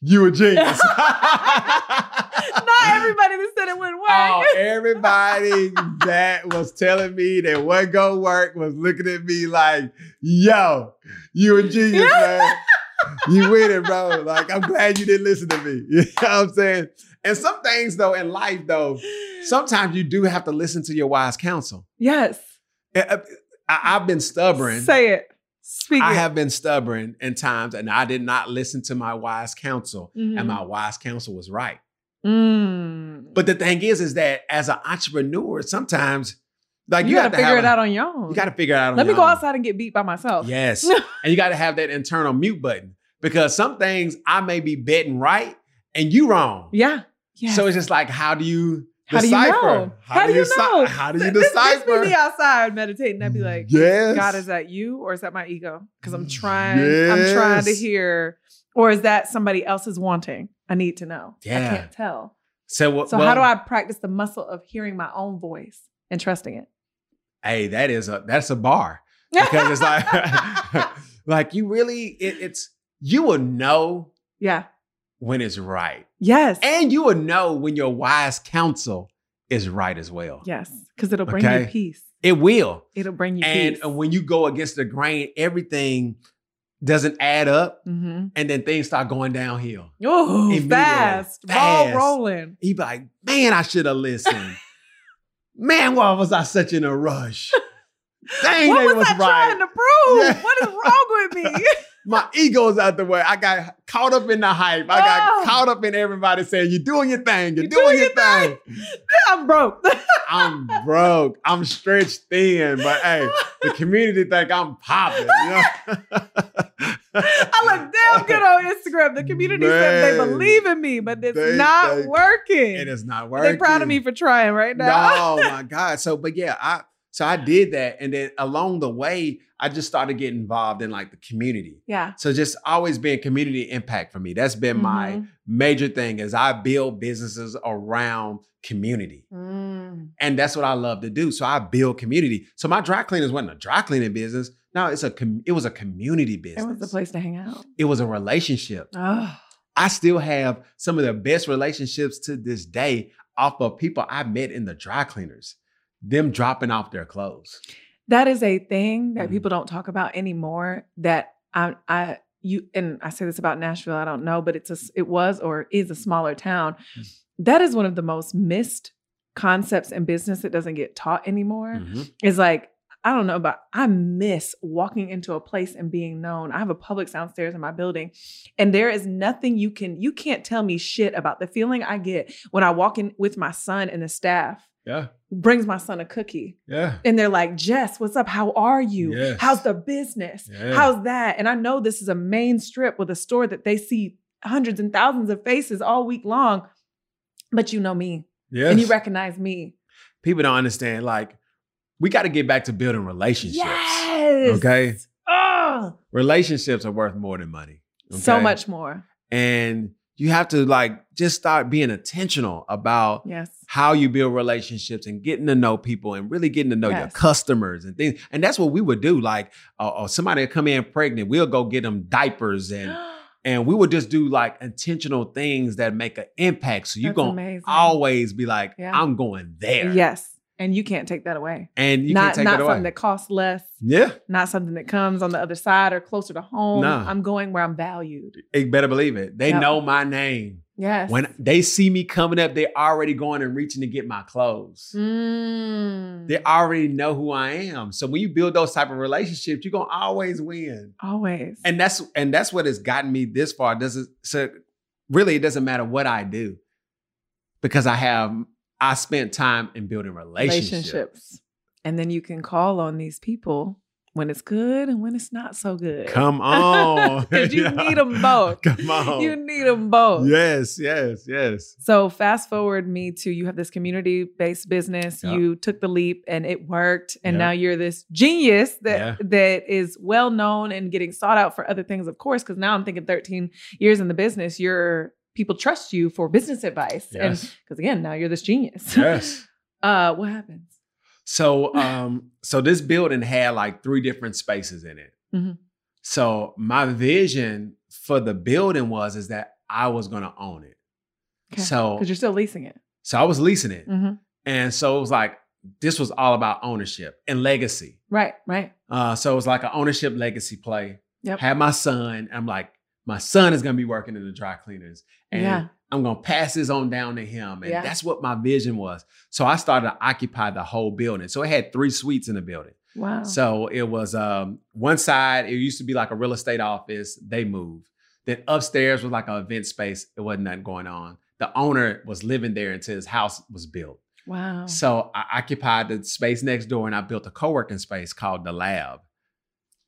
you a genius. Not everybody that said it wouldn't work. Oh, everybody that was telling me that wasn't gonna work was looking at me like, yo, you a genius, man. You with it, bro. Like, I'm glad you didn't listen to me. You know what I'm saying? And some things though in life, though, sometimes you do have to listen to your wise counsel. yes. Uh, I, have been stubborn. Say it. Speak I have been stubborn in times, and I did not listen to my wise counsel, Mhm. and my wise counsel was right. Mm. But the thing is, is that as an entrepreneur, sometimes like you, you, have to figure it a- out on your own. You got to figure it out. On Let me go own. outside and get beat by myself. Yes, and you got to have that internal mute button because some things I may be betting right and you wrong. Yeah. Yeah. So it's just like, how do you how do you know? How, do you know? How do you This- This decipher? be me outside meditating. I'd be like, yes, God, is that you or is that my ego? Because I'm mm, trying, I'm trying to hear, or is that somebody else's wanting? I need to know. Yeah. I can't tell. so what? So how do I practice the muscle of hearing my own voice and trusting it? Hey, that is a that's a bar because it's like like you really it, it's you will know yeah. When it's right. Yes. And you will know when your wise counsel is right as well. yes. Because it'll bring you peace. It will. It'll bring you peace. And peace. when you go against the grain, everything doesn't add up mm-hmm. and then things start going downhill. Oh, fast. Ball rolling. You be like, man, I should have listened. man, why was I such in a rush? Dang, what was, was, I right. trying to prove? Yeah. What is wrong with me? My ego's out the way. I got caught up in the hype. I got Oh. caught up in everybody saying, You're doing your thing. You're You doing, doing your your thing. I'm broke. I'm broke. I'm stretched thin, but hey, the community think I'm popping. You know? I look damn good on Instagram. The community says they believe in me, but it's They not think working. it is not working. They're proud of me for trying right now. No, my God. So, but yeah, I so I did that, and then along the way, I just started getting involved in like the community. Yeah. So just always being community impact for me. That's been my Mhm. major thing is I build businesses around community. Mm. And that's what I love to do. So I build community. So my dry cleaners wasn't a dry cleaning business. No, it's a com- it was a community business. It was the place to hang out. It was a relationship. Oh, I still have some of the best relationships to this day off of people I met in the dry cleaners. Them dropping off their clothes. that is a thing that Mhm. people don't talk about anymore. That I, I, you, and I say this about Nashville. I don't know, but it's a, it was or is a smaller town. Mm. That is one of the most missed concepts in business that doesn't get taught anymore. Mhm. is like I don't know, but I miss walking into a place and being known. I have a Publix downstairs in my building, and there is nothing you can you can't tell me shit about the feeling I get when I walk in with my son and the staff Yeah. brings my son a cookie. Yeah. And they're like, Jess, what's up? How are you? Yes. How's the business? Yeah. How's that? And I know this is a main strip with a store that they see hundreds and thousands of faces all week long, but you know me Yes. and you recognize me. People don't understand. Like, we got to get back to building relationships. Yes. Okay. Oh, Relationships are worth more than money. so much more. And you have to like just start being intentional about Yes. how you build relationships and getting to know people and really getting to know your customers and things. And that's what we would do. Like, uh, or somebody would come in pregnant, we'll go get them diapers and and we would just do like intentional things that make an impact. So you're That's gonna amazing. always be like, Yeah. I'm going there. Yes. And you can't take that away. And you not can't take not something that costs less, yeah, not something that comes on the other side or closer to home. Nah. I'm going where I'm valued. you better believe it. They Yep. know my name. Yes. When they see me coming up, they're already going and reaching to get my clothes. Mm. They already know who I am. So when you build those type of relationships, you're gonna always win. Always. And that's and that's what has gotten me this far. Doesn't so really it doesn't matter what I do because I have I spent time in building relationships. relationships. And then you can call on these people when it's good and when it's not so good. Come on. 'Cause you Yeah. need them both. Come on. You need them both. yes, yes, yes. So fast forward me to you have this community based business. Yeah. You took the leap and it worked, and Yeah. now you're this genius that Yeah. that is well known and getting sought out for other things, of course. Because now I'm thinking 13 years in the business, you're people trust you for business advice, and because again, now you're this genius. yes. uh, what happens? So um so this building had like three different spaces in it. Mhm. So my vision for the building was is that I was gonna own it. Okay. So Because you're still leasing it. so I was leasing it. Mhm. And so it was like this was all about ownership and legacy. Right, right. Uh, so it was like an ownership legacy play. Yep. Had my son. I'm like, my son is gonna be working in the dry cleaners, and Yeah. I'm gonna pass this on down to him. And Yeah. that's what my vision was. So I started to occupy the whole building. So it had three suites in the building. Wow. So it was um, one side. It used to be like a real estate office. They moved. Then upstairs was like an event space. It wasn't nothing going on. The owner was living there until his house was built. wow. So I occupied the space next door and I built a co-working space called the Lab.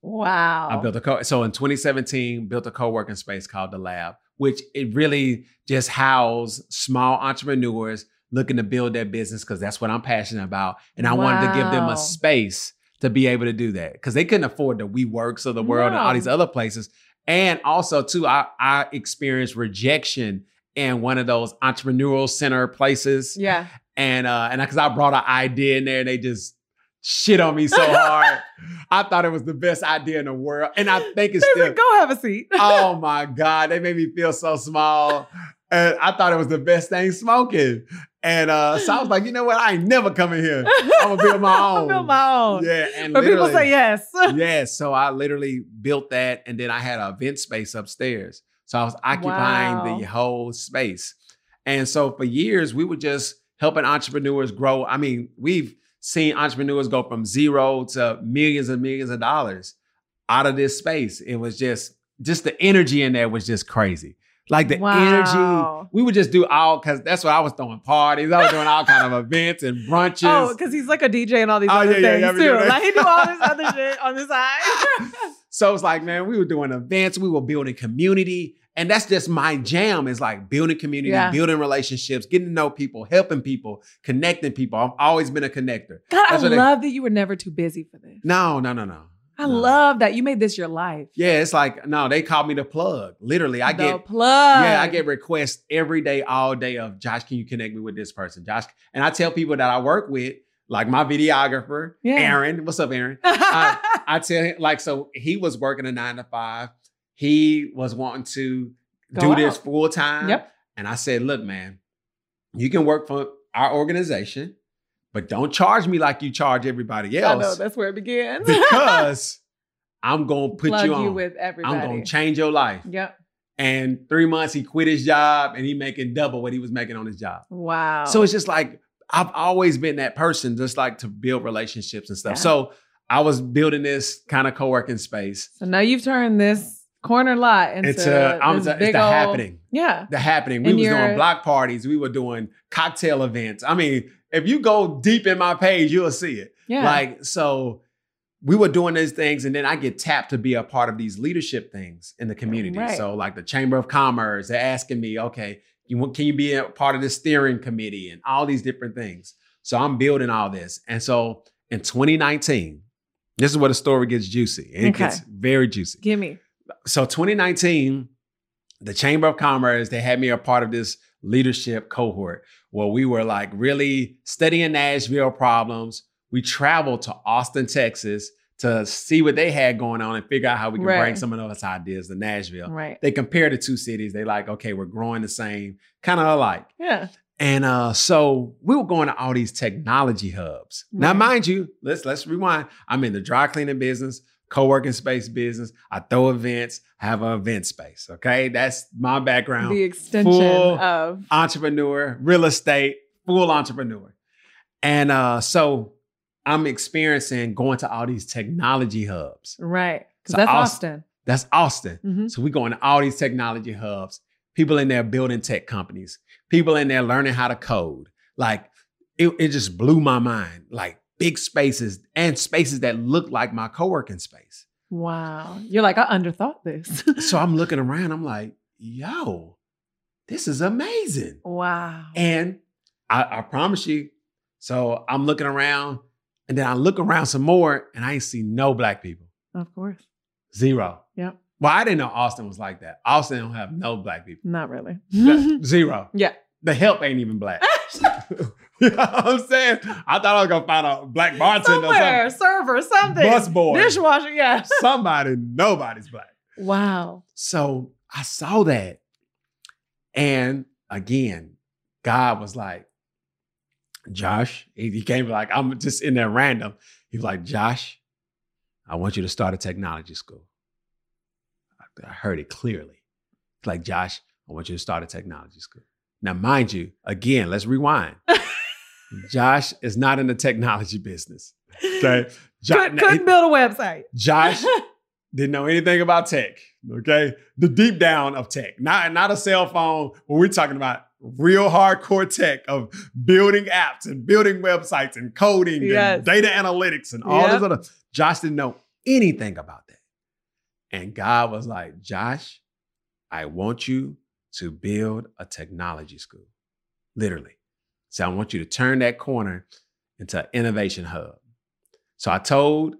Wow. I built a co so in 2017 built a co-working space called the Lab, which it really just housed small entrepreneurs looking to build their business because that's what I'm passionate about, and I wanted to give them a space to be able to do that because they couldn't afford the WeWorks of the world and all these other places, and also too I I experienced rejection in one of those entrepreneurial center places yeah. and uh and because I brought an idea in there and they just shit on me so hard. I thought it was the best idea in the world, and I think it's They still. said, go have a seat. oh my god, they made me feel so small, and I thought it was the best thing smoking. And uh so I was like, you know what? I ain't never coming here. I'm gonna build my own. build my own. Yeah, and But people say yes. yeah, so I literally built that, and then I had an event space upstairs. So I was occupying Wow. the whole space, and so for years we were just helping entrepreneurs grow. I mean, we've seen entrepreneurs go from zero to millions and millions of dollars out of this space. It was just, just the energy in there was just crazy. Like the Wow. energy, we would just do all because that's what I was throwing parties. I was doing all kind of events and brunches. Oh, because he's like a DJ and all these Oh, other yeah, yeah, yeah, things too. Like he do all this other shit on the side. So it's like, man, we were doing events, we were building community. And that's just my jam is like building community, Yeah. building relationships, getting to know people, helping people, connecting people. I've always been a connector. God, That's I what they- love that you were never too busy for this. No, no, no, no. I no. love that you made this your life. Yeah, it's like, no, they call me the plug. Literally, I the get plug. yeah, I get requests every day, all day of Josh, can you connect me with this person? Josh. And I tell people that I work with, like my videographer, Yeah. Aaron. What's up, Aaron? I tell him, like, so he was working a nine to five. He was wanting to Go do this full time. Yep. And I said, look, man, you can work for our organization, but don't charge me like you charge everybody else. I know that's where it begins. because I'm gonna put Plug you on. with everybody. I'm gonna change your life. Yep. And three months he quit his job and he making double what he was making on his job. Wow. So it's just like I've always been that person, just like to build relationships and stuff. Yeah. So I was building this kind of co-working space. So now you've turned this corner lot into It's uh, I'm it's big the old- happening. Yeah. The happening. We And was doing block parties. We were doing cocktail events. I mean, if you go deep in my page, you'll see it. Yeah. Like so, we were doing these things, and then I get tapped to be a part of these leadership things in the community. Right. So, like the Chamber of Commerce, they're asking me, okay, you can you be a part of the steering committee and all these different things? So I'm building all this, and so in 2019, this is where the story gets juicy. It Okay. gets very juicy. Give me. So 2019, the Chamber of Commerce, they had me a part of this leadership cohort where we were like really studying Nashville problems. We traveled to Austin, Texas to see what they had going on and figure out how we can bring some of those ideas to Nashville. Right. They compare the two cities. They like, okay, we're growing the same, kind of alike. Yeah. And uh, so we were going to all these technology hubs. Now, mind you, let's let's rewind. I'm in the dry cleaning business, co-working space business. I throw events, have an event space. Okay, that's my background. The extension full- of entrepreneur, real estate, full entrepreneur. And uh, so I'm experiencing going to all these technology hubs. right. Because So that's Aus- Austin. That's Austin. Mhm. So we going to all these technology hubs, people in there building tech companies, people in there learning how to code. Like it, it just blew my mind. Like big spaces and spaces that look like my co-working space. Wow. You're like, I underthought this. So I'm looking around, I'm like, yo, this is amazing. wow. And I, I promise you, so I'm looking around and then I look around some more and I ain't see no black people. Of course. Zero. Yep. Well, I didn't know Austin was like that. Austin don't have no black people. Not really. Zero. yeah. The help ain't even black. you know what I'm saying? I thought I was gonna find a black bartender Somewhere, or server, something. something. Bus boy. Dishwasher, yeah. Somebody, nobody's black. Wow. So I saw that. And again, God was like, Josh, he came like, I'm just in there random. He was like, Josh, I want you to start a technology school. I- I heard it clearly. It's like, Josh, I want you to start a technology school. Now, mind you, again, let's rewind. Josh is not in the technology business. Okay. Jo- Could, couldn't build a website. Josh didn't know anything about tech. Okay. The deep down of tech, not, not a cell phone where we're talking about real hardcore tech of building apps and building websites and coding Yes. and data analytics and all Yep. this other. Josh didn't know anything about that. And God was like, Josh, I want you to build a technology school. Literally. So I want you to turn that corner into an innovation hub. So I told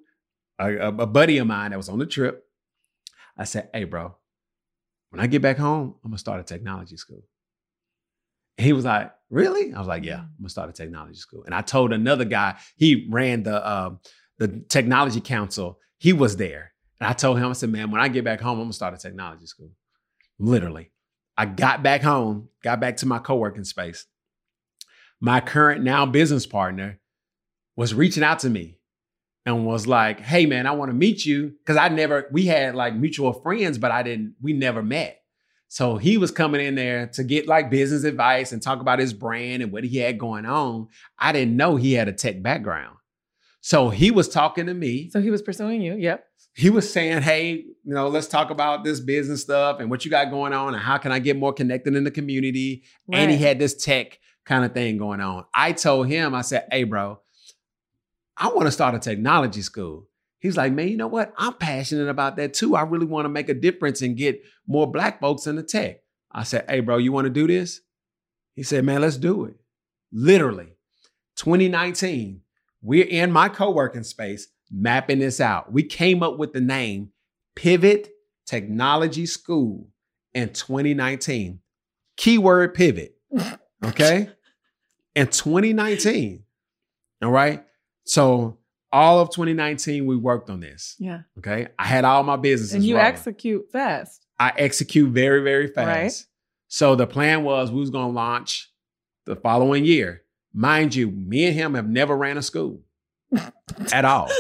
a, a- buddy of mine that was on the trip, I said, hey, bro, when I get back home, I'm gonna start a technology school. And he was like, really? I was like, yeah, I'm gonna start a technology school. And I told another guy, he ran the um, the technology council, he was there. And I told him, I said, man, when I get back home, I'm gonna start a technology school. Literally. I got back home, got back to my co-working space. My current now business partner was reaching out to me and was like, "Hey man, I want to meet you because I never we had like mutual friends, but I didn't we never met." So he was coming in there to get like business advice and talk about his brand and what he had going on. I didn't know he had a tech background. So he was talking to me. So he was pursuing you. Yep. He was saying, "Hey, you know, let's talk about this business stuff and what you got going on and how can I get more connected in the community?" And he had this tech kind of thing going on. I told him, I said, "Hey, bro, I want to start a technology school." He's like, "Man, you know what? I'm passionate about that too. I really want to make a difference and get more black folks in the tech." I said, "Hey, bro, you want to do this?" He said, "Man, let's do it." Literally, 2019, we're in my co-working space mapping this out. We came up with the name Pivot Technology School in 2019. Keyword pivot. Okay. In 2019. All right. So all of 2019, we worked on this. Yeah. Okay. I had all my businesses. And you rolling. execute fast. I execute very, very fast. Right. So the plan was we was gonna launch the following year. Mind you, me and him have never ran a school at all.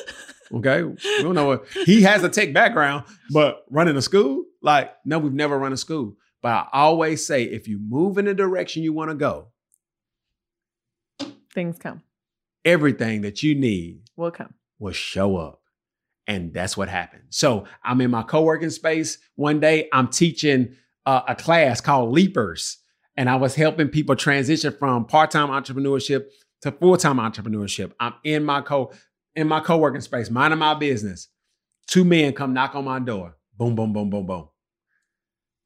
Okay. We don't know what he has a tech background, but running a school, like, no, we've never run a school. But I always say if you move in the direction you want to go, Things come. everything that you need Will come. will show up. And that's what happened. So I'm in my co-working space one day. I'm teaching uh, a class called Leapers, and I was helping people transition from part-time entrepreneurship to full-time entrepreneurship. I'm in my co in my co-working space, minding my business. Two men come knock on my door. Boom, boom, boom, boom, boom.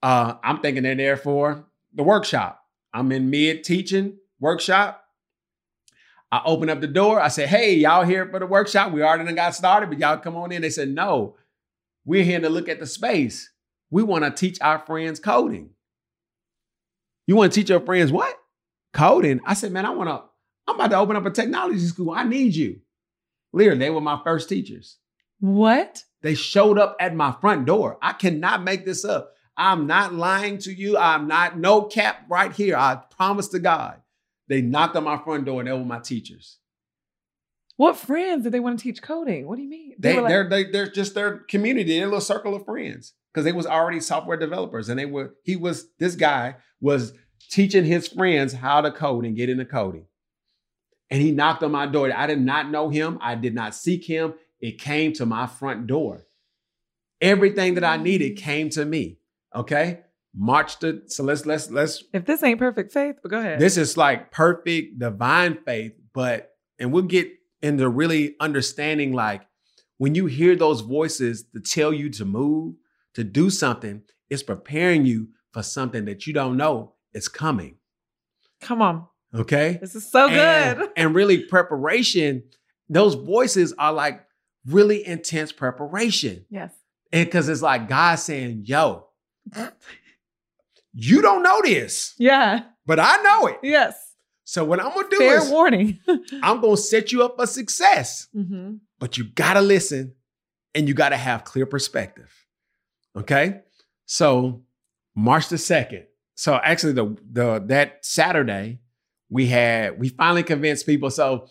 Uh, I'm thinking they're there for the workshop. I'm in mid teaching workshop. I open up the door. I said, Hey, y'all here for the workshop? We already done got started, but y'all come on in. They said, No, we're here to look at the space. We want to teach our friends coding. You want to teach your friends what? Coding. I said, Man, I want to, I'm about to open up a technology school. I need you. Literally, they were my first teachers. What? They showed up at my front door. I cannot make this up. I'm not lying to you. I'm not, no cap right here. I promise to God. They knocked on my front door and they were my teachers. What friends did they want to teach coding? What do you mean? They, were like- they're they, they're just their community, their little circle of friends. Because they was already software developers. And they were, he was, this guy was teaching his friends how to code and get into coding. And he knocked on my door. I did not know him. I did not seek him. It came to my front door. Everything that I needed mm. came to me. Okay. March the so let's let's let's if this ain't perfect faith, but go ahead. this is like perfect divine faith, but and we'll get into really understanding like when you hear those voices to tell you to move, to do something, it's preparing you for something that you don't know is coming. Come on. Okay. This is so and, good. and really preparation, those voices are like really intense preparation. Yes. And because it's like God saying, yo, you don't know this, Yeah. but I know it. Yes. So what I'm gonna do Fair is warning. I'm gonna set you up for success, hmm but you gotta listen and you gotta have clear perspective. Okay. So March the 2nd. So actually the the that Saturday, we had we finally convinced people. So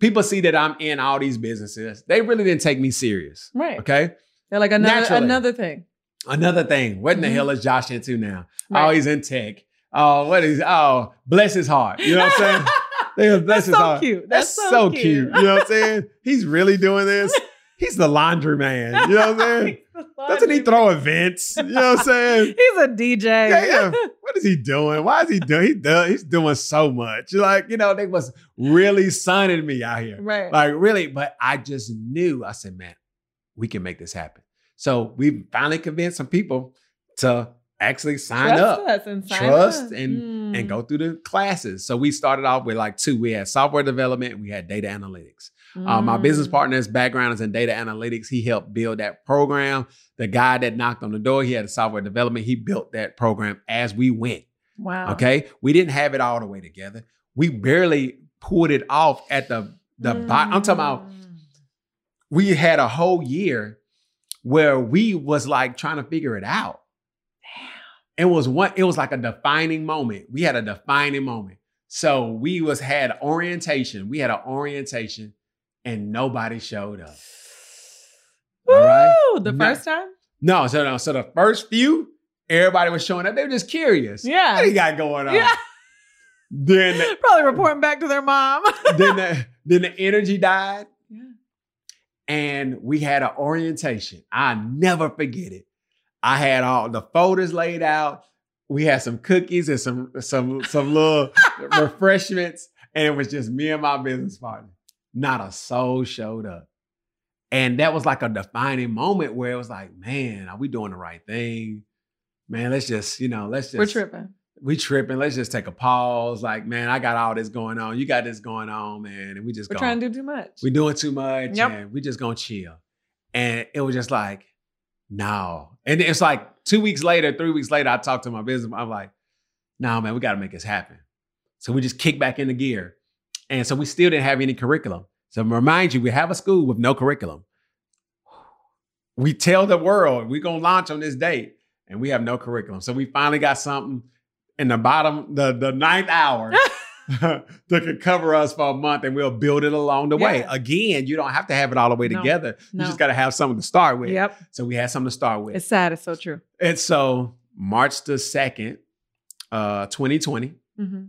people see that I'm in all these businesses. They really didn't take me serious. Right. Okay. They're like another Naturally. another thing. Another thing, what in the Mhm. hell is Josh into now? Oh, he's in tech. Oh, what is oh, bless his heart. You know what I'm saying? Bless That's his so heart. cute. That's, That's so, cute. cute. You know what I'm saying? He's really doing this. He's the laundry man. You know what I'm saying? Doesn't he throw events? You know what I'm saying? He's a DJ. Yeah, yeah. What is he doing? Why is he doing? He does, he's doing so much. Like, you know, they was really sunning me out here. right. Like, really, but I just knew. I said, man, we can make this happen. So we finally convinced some people to actually sign Trust up and sign trust up. and and Mm. go through the classes. So we started off with like two. We had software development, we had data analytics. Uh, my business Mm. partner's background is in data analytics. He helped build that program. The guy that knocked on the door, he had a software development. He built that program as we went. Wow. Okay, we didn't have it all the way together. We barely pulled it off at the the bottom. I'm talking about Mm. we had a whole year where we was like trying to figure it out. Damn. It was one, it was like a defining moment. We had a defining moment. So we was had orientation. We had an orientation and nobody showed up. Woo! All right. The No. first time? No, so no, so the first few, everybody was showing up. They were just curious. Yeah. What do you got going on? Yeah. Then the, Probably reporting back to their mom. then the then the energy died. And we had an orientation. I never forget it. I had all the folders laid out. We had some cookies and some some some little refreshments, and it was just me and my business partner. Not a soul showed up, and that was like a defining moment where it was like, man, are we doing the right thing? Man, let's just you know, let's just We're tripping. We tripping. Let's just take a pause. Like, man, I got all this going on. You got this going on, man, and we just We're going trying to do too much. we doing too much Yep. and we just gonna chill. And it was just like, no. And it's like two weeks later, three weeks later, I talked to my business. I'm like, no, man, we gotta make this happen. So we just kick back into gear. And so we still didn't have any curriculum. So remind you, we have a school with no curriculum. We tell the world we're gonna launch on this date, and we have no curriculum. So we finally got something in the bottom, the, the ninth hour that could cover us for a month and we'll build it along the way. Again, you don't have to have it all the way No. together. No. You just got to have something to start with. Yep. So we had something to start with. It's sad. It's so true. and so March the 2nd, uh, 2020, hmm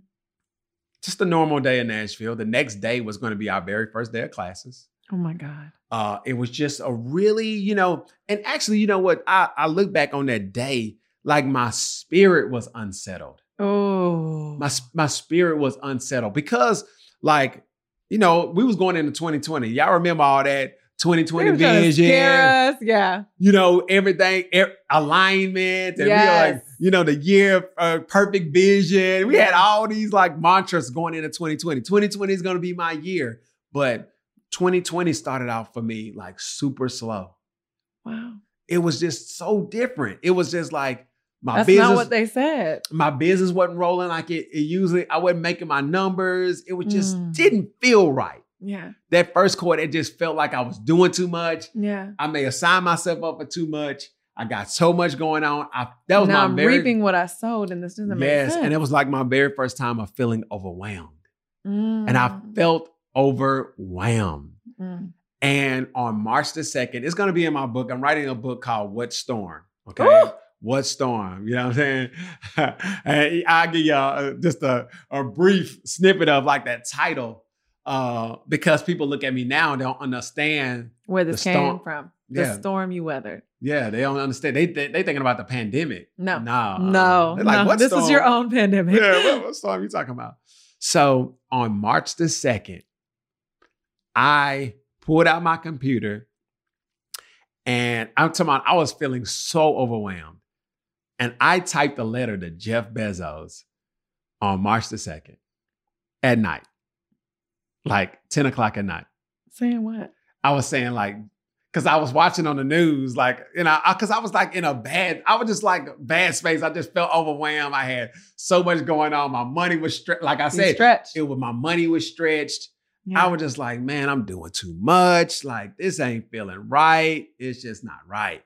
just a normal day in Nashville. The next day was going to be our very first day of classes. Oh my God. Uh, it was just a really, you know, and actually, you know what? I, I look back on that day, like my spirit was unsettled. Oh. my my spirit was unsettled because like you know we was going into 2020 y'all remember all that 2020 They were trying to vision. Yeah. you know everything e- alignment and we like Yes. you know the year uh, perfect vision we had all these like mantras going into 2020 2020 is going to be my year but 2020 started out for me like super slow Wow. it was just so different it was just like my That's business not what they said. my business wasn't rolling like it, it usually I wasn't making my numbers. It was just Mm. didn't feel right. Yeah. That first quarter, it just felt like I was doing too much. Yeah. I may have signed myself up for too much. I got so much going on. I that was now my I'm very reaping what I sowed, and this doesn't make yes, sense. and it was like my very first time of feeling overwhelmed. and I Mm. felt overwhelmed. Mm. And on March the 2nd, it's going to be in my book. I'm writing a book called What Storm. Okay. Ooh. What Storm? You know what I'm saying? and I'll give y'all uh, just a, a brief snippet of like that title uh, because people look at me now and don't understand. Where this The came storm- from. The Yeah. storm you weathered. Yeah, they don't understand. They, they, they thinking about the pandemic. No. Nah. no. They're like, no. what This is your own pandemic. yeah, what, what storm you talking about? So on March the 2nd, I pulled out my computer and I'm talking about I was feeling so overwhelmed. And I typed a letter to Jeff Bezos on March the 2nd at night, like 10 o'clock at night. Saying what? I was saying like, because I was watching on the news, like, you know, because I, was like in a bad, I was just like bad space. I just felt overwhelmed. I had so much going on. My money was stretched. Like I said, stretched. it was my money was stretched. Yeah. I was just like, man, I'm doing too much. Like this ain't feeling right. It's just not right.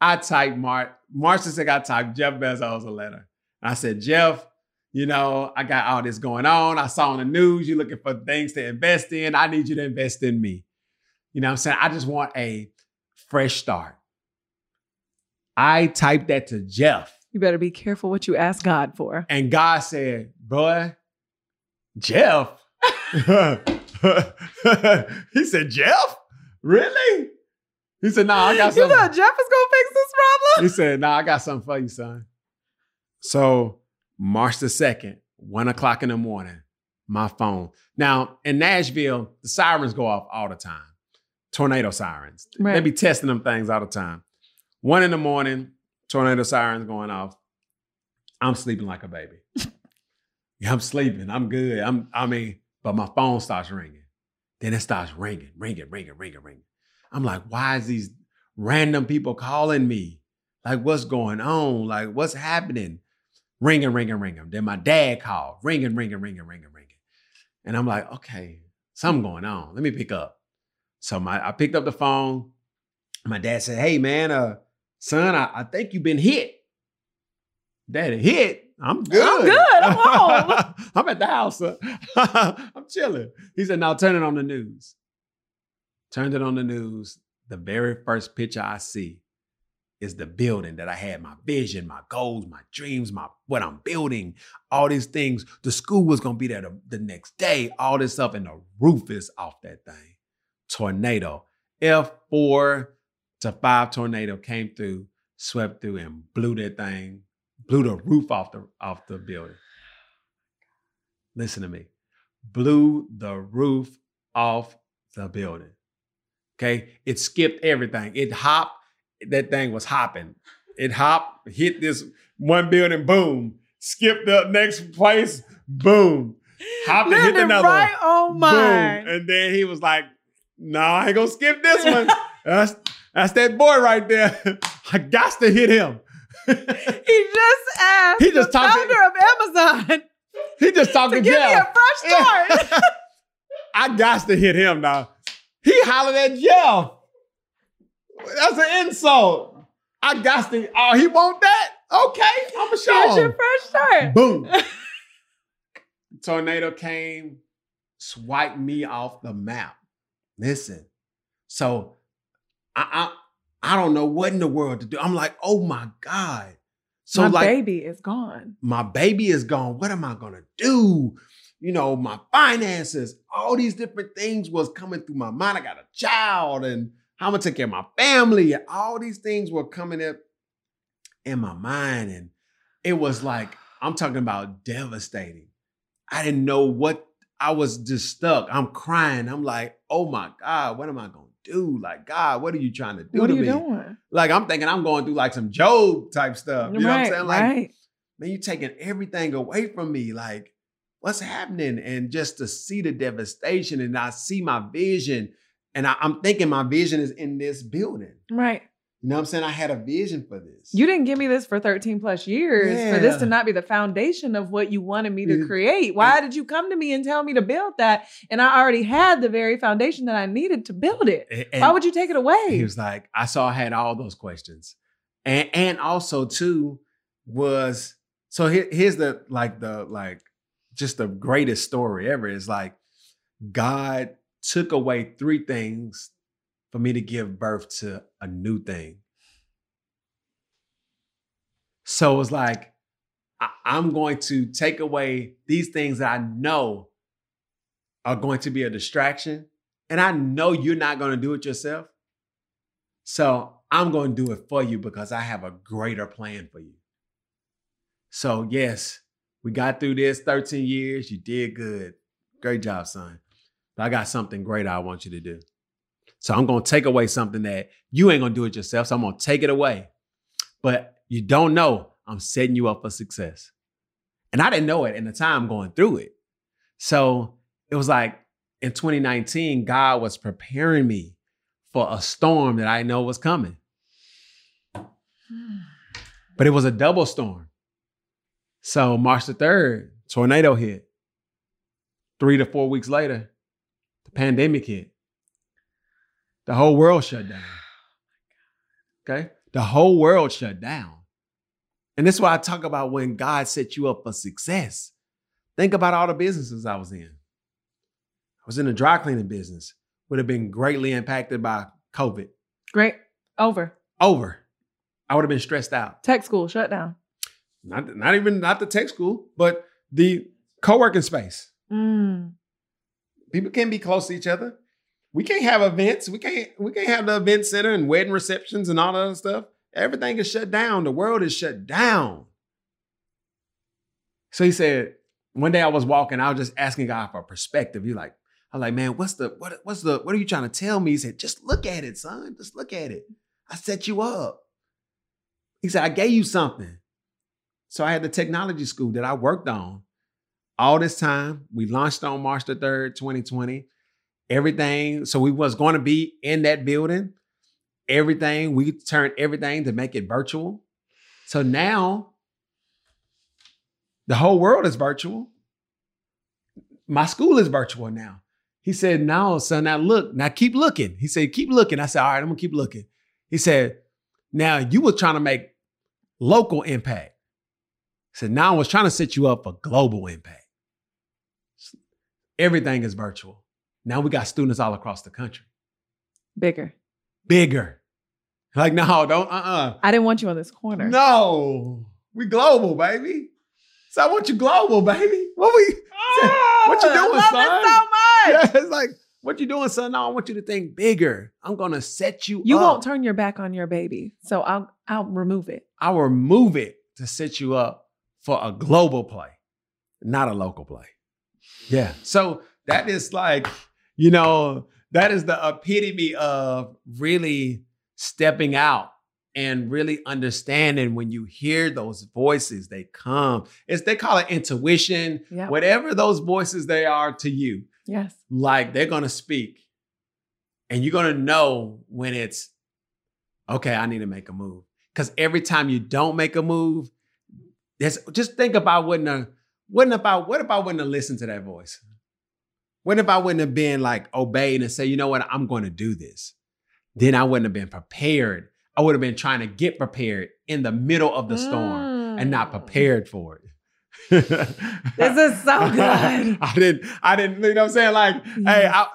I typed Mark. The second, I typed Jeff Bezos a letter. I said, Jeff, you know, I got all this going on. I saw on the news you're looking for things to invest in. I need you to invest in me. You know what I'm saying? I just want a fresh start. I typed that to Jeff. you better be careful what you ask God for. And God said, Boy, Jeff. he said, Jeff? Really? He said, No, I got something." You thought Jeff was gonna fix this problem? He said, No, I got something for you, son. So, March the 2nd, one o'clock in the morning, my phone. Now, in Nashville, the sirens go off all the time tornado sirens. They be testing them things all the time. One in the morning, tornado sirens going off. I'm sleeping like a baby. yeah, I'm sleeping. I'm good. I'm, I mean, but my phone starts ringing. Then it starts ringing, ringing, ringing, ringing, ringing. I'm like, why is these random people calling me? Like, what's going on? Like, what's happening? Ringing, ringing, ringing. Then my dad called, ringing, ringing, ringing, ringing, ringing. And I'm like, okay, something going on. Let me pick up. So my I picked up the phone. My dad said, hey man, uh, son, I, I think you've been hit. Daddy, hit? I'm good. I'm good. I'm home. I'm at the house. I'm chilling. He said, now turn it on the news. Turned it on the news. The very first picture I see is the building that I had my vision, my goals, my dreams, my what I'm building, all these things. The school was gonna be there the, the next day, all this stuff, and the roof is off that thing. Tornado. F4 to 5 tornado came through, swept through, and blew that thing, blew the roof off the off the building. Listen to me. Blew the roof off the building. Okay. It skipped everything. It hopped. That thing was hopping. It hopped, hit this one building, boom. Skipped the next place, boom. Hopped and hit another right on one. mine. Boom. And then he was like, no, I ain't gonna skip this one. that's, that's that boy right there. I got to hit him. He just asked He just the talked- founder of Amazon he just talked to talking give me a fresh start. I got to hit him now. He hollered at Jeff. That's an insult. I got to. Oh, he want that? Okay, I'm gonna show your him. fresh start. Boom. Tornado came, swiped me off the map. Listen, so I, I I don't know what in the world to do. I'm like, oh my god. So My like baby is gone. my baby is gone. What am I gonna do? You know, my finances, all these different things was coming through my mind. I got a child and how I'm gonna take care of my family. And all these things were coming up in my mind. And it was like, I'm talking about devastating. I didn't know what I was just stuck. I'm crying. I'm like, oh my God, what am I gonna do? Like, God, what are you trying to do What to are you me? doing? Like, I'm thinking I'm going through like some Job type stuff. You know what I'm saying? Like, right. man, you're taking everything away from me. Like, what's happening? And just to see the devastation and I see my vision. And I, am thinking my vision is in this building. Right. You know what I'm saying? I had a vision for this. You didn't give me this for 13 plus years for this to not be the foundation of what you wanted me to mm. create. Why mm. did you come to me and tell me to build that? And I already had the very foundation that I needed to build it. And Why would you take it away? he was like, I saw I had all those questions. And and also too was so here, here's the like the like just the greatest story ever. It's like God took away three things for me to give birth to a new thing. So it's like, I- I'm going to take away these things that I know are going to be a distraction. And I know you're not going to do it yourself. So I'm going to do it for you because I have a greater plan for you. So, yes, we got through this 13 years. You did good. Great job, son. But I got something greater I want you to do. So I'm going to take away something that you ain't going to do it yourself. So I'm going to take it away. But you don't know I'm setting you up for success. And I didn't know it in the time going through it. So it was like in 2019, God was preparing me for a storm that I know was coming. But it was a double storm. So March the 3rd, tornado hit. Three to four weeks later, the pandemic hit. The whole world shut down. Okay? The whole world shut down. And this is why I talk about when God set you up for success. Think about all the businesses I was in. I was in the dry cleaning business, would have been greatly impacted by COVID. Great. Over. Over. I would have been stressed out. Tech school shut down. Not, not even not the tech school, but the co-working space. Mm. People can't be close to each other. We can't have events. We can't we can't have the event center and wedding receptions and all that other stuff. Everything is shut down. The world is shut down. So he said, one day I was walking, I was just asking God for perspective. He like, I was like, man, what's the what what's the what are you trying to tell me? He said, just look at it, son. Just look at it. I set you up. He said, I gave you something. So I had the technology school that I worked on all this time. We launched on March the 3rd, 2020. Everything. So we was going to be in that building. Everything. We turned everything to make it virtual. So now the whole world is virtual. My school is virtual now. He said, No, son, now look, now keep looking. He said, Keep looking. I said, All right, I'm gonna keep looking. He said, Now you were trying to make local impact. Said, Now I was trying to set you up for global impact. Everything is virtual. Now we got students all across the country. Bigger. Bigger. Like, no, don't, uh uh I didn't want you on this corner. No, we global, baby. So I want you global, baby. What we? what you Oh, doing, I love son? it so much. Yeah, it's like, what you doing, son? No, I want you to think bigger. I'm gonna set you. You up. won't turn your back on your baby, so I'll I'll remove it. I will remove it to set you up for a global play, not a local play. Yeah. So that is like, you know, that is the epitome of really stepping out and really understanding when you hear those voices, they come. It's they call it intuition, Yeah. whatever those voices they are to you, Yes. like they're gonna speak. And you're gonna know when it's okay, I need to make a move. Because every time you don't make a move, just think about wouldn't have, wouldn't about what if I wouldn't have listened to that voice? What if I wouldn't have been like obeyed and say, you know what, I'm going to do this? Then I wouldn't have been prepared. I would have been trying to get prepared in the middle of the storm and not Mm. prepared for it. This is so good. I didn't, I didn't, you know what I'm saying? Like, hey, I,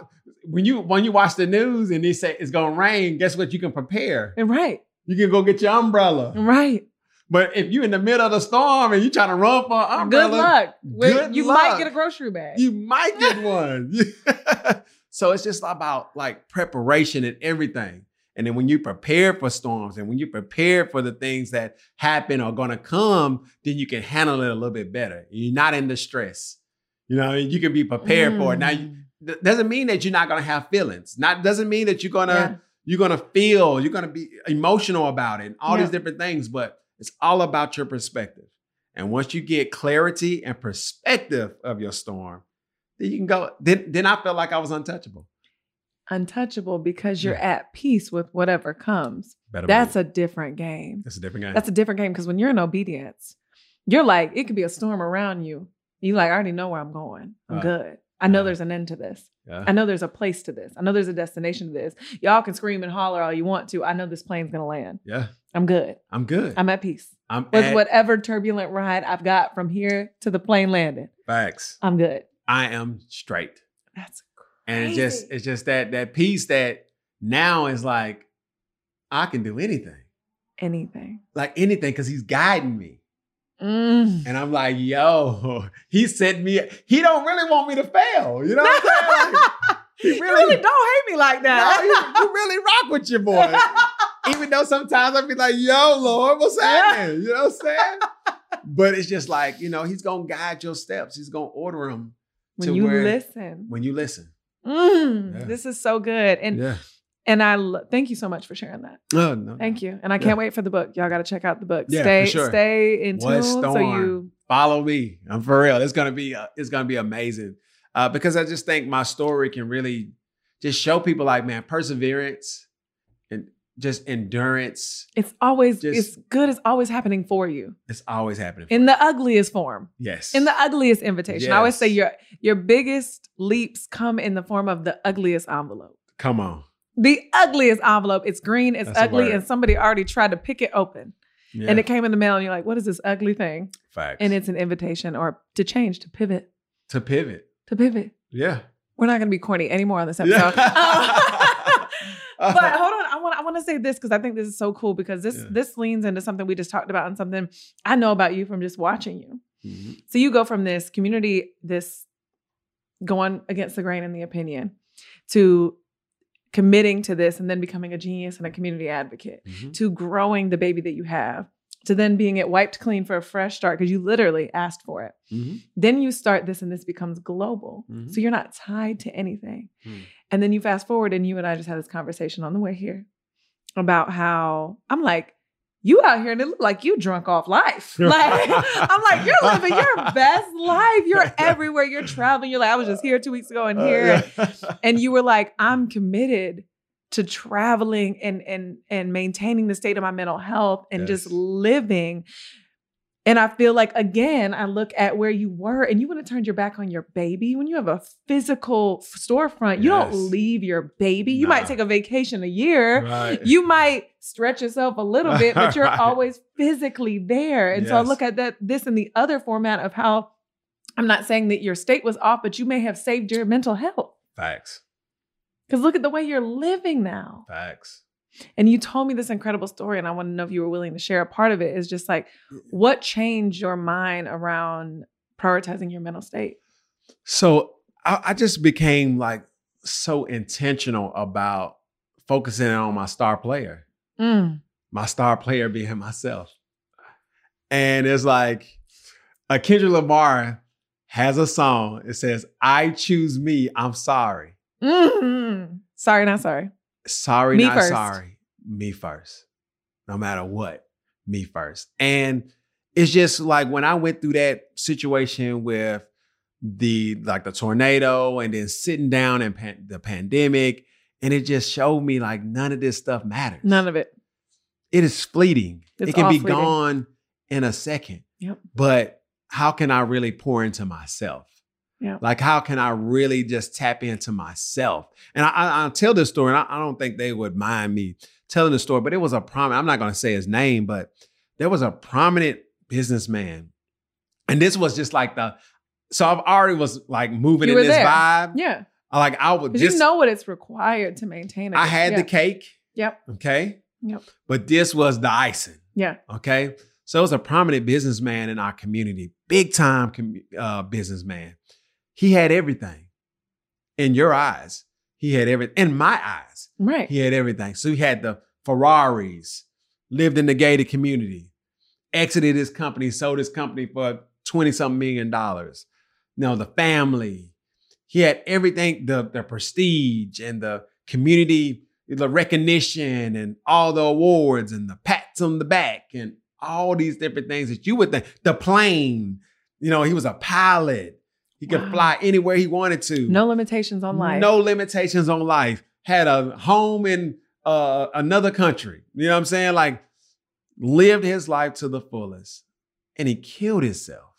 when you when you watch the news and they say it's gonna rain, guess what? You can prepare. Right. You can go get your umbrella. Right. But if you're in the middle of the storm and you're trying to run for an umbrella, Good luck. Good you luck. might get a grocery bag. you might get one. so it's just about like preparation and everything. And then when you prepare for storms and when you prepare for the things that happen or gonna come, then you can handle it a little bit better. You're not in the stress. You know, you can be prepared for it. Now, you, Mm. th- doesn't mean that you're not gonna have feelings. Not doesn't mean that you're gonna Yeah. you're gonna feel, you're gonna be emotional about it, and all Yeah. these different things. But it's all about your perspective. And once you get clarity and perspective of your storm, then you can go. Then then I felt like I was untouchable. Untouchable because you're at peace with whatever comes. Better That's believe. a different game. that's a different game. That's a different game because when you're in obedience, you're like, it could be a storm around you. You like, I already know where I'm going. I'm Right. good. I know there's an end to this. Yeah. I know there's a place to this. I know there's a destination to this. Y'all can scream and holler all you want to. I know this plane's gonna land. Yeah. I'm good. I'm good. I'm at peace. I'm With at whatever turbulent ride I've got from here to the plane landing. facts. I'm good. I am straight. That's crazy. And it's just it's just that that piece that now is like I can do anything. anything. Like anything because he's guiding me. Mm. And I'm like, yo, he sent me, he don't really want me to fail. You know what I'm saying? Like, he really, really don't hate me like no, that. you, you really rock with your boy. Even though sometimes I'd be like, yo, Lord, what's happening? You know what I'm saying? But it's just like, you know, he's gonna guide your steps. He's gonna order them when to you where- listen. when you listen. Mm, Yeah. This is so good. And yeah. And I lo- thank you so much for sharing that. Oh, no. Thank you. And I can't wait for the book. Y'all got to check out the book. Yeah, stay sure. stay in tune so you follow me. I'm for real. It's gonna be uh, it's gonna be amazing uh, because I just think my story can really just show people like man perseverance and just endurance. it's always Just- it's good it's always happening for you It's always happening. in the ugliest form. yes. In the ugliest invitation. I always say your your biggest leaps come in the form of the ugliest envelope. come on. The ugliest envelope. It's green, it's That's ugly, and somebody already tried to pick it open. Yeah. And it came in the mail, and you're like, what is this ugly thing? Facts. And it's an invitation or to change, to pivot, to pivot. to pivot. Yeah. We're not gonna be corny anymore on this episode. but hold on, I want I want to say this because I think this is so cool because this Yeah. this leans into something we just talked about and something I know about you from just watching you. Mhm. So you go from this community, this going against the grain in the opinion, to committing to this and then becoming a genius and a community advocate, Mhm. to growing the baby that you have, to then being it wiped clean for a fresh start because you literally asked for it. Mhm. Then you start this and this becomes global. Mhm. So you're not tied to anything. Mm. And then you fast forward and you and I just had this conversation on the way here about how I'm like, you out here and it look like you drunk off life. Like I'm like, you're living your best life. You're everywhere. You're traveling. You're like, I was just here two weeks ago and Uh, here. yeah. And you were like, I'm committed to traveling and and and maintaining the state of my mental health and just living. And I feel like again, I look at where you were and you would have turned your back on your baby. When you have a physical storefront, you don't leave your baby. You Nah. might take a vacation a year. Right. You might stretch yourself a little bit, but you're Right. always physically there. And so I look at that this in the other format of how I'm not saying that your state was off, but you may have saved your mental health. Facts. Because look at the way you're living now. Facts. And you told me this incredible story, and I want to know if you were willing to share a part of it. Is just like what changed your mind around prioritizing your mental state? So I, I just became like so intentional about focusing on my star player, Mm. my star player being myself. And it's like a Kendrick Lamar has a song. It says, I choose me, I'm sorry. Mhm. Sorry, not sorry. Sorry, Me not first. sorry. Me first. No matter what, me first. And it's just like when I went through that situation with the like the tornado and then sitting down in pan- the pandemic, and it just showed me like none of this stuff matters. None of it. It is fleeting. It's it can be fleeting. gone in a second. Yep. But how can I really pour into myself? Yeah. Like, how can I really just tap into myself? And I, I, I'll tell this story, and I, I don't think they would mind me telling the story, but it was a prominent, I'm not going to say his name, but there was a prominent businessman. And this was just like the, so I've already was like moving You in this there. vibe. Yeah. I Like, I would just, you know what it's required to maintain. it. I had yeah. the cake. Yep. Okay. Yep. But this was the icing. Yeah. Okay. So it was a prominent businessman in our community, big time com- uh, businessman. He had everything in your eyes. He had everything in my eyes. Right. He had everything. So he had the Ferraris, lived in the gated community, exited his company, sold his company for 20 something million dollars. You know, the family. He had everything, the, the prestige and the community, the recognition and all the awards and the pats on the back and all these different things that you would think. The plane, you know, he was a pilot. He could Wow. fly anywhere he wanted to. No limitations on life. No limitations on life. Had a home in uh, another country. You know what I'm saying? Like lived his life to the fullest. And he killed himself.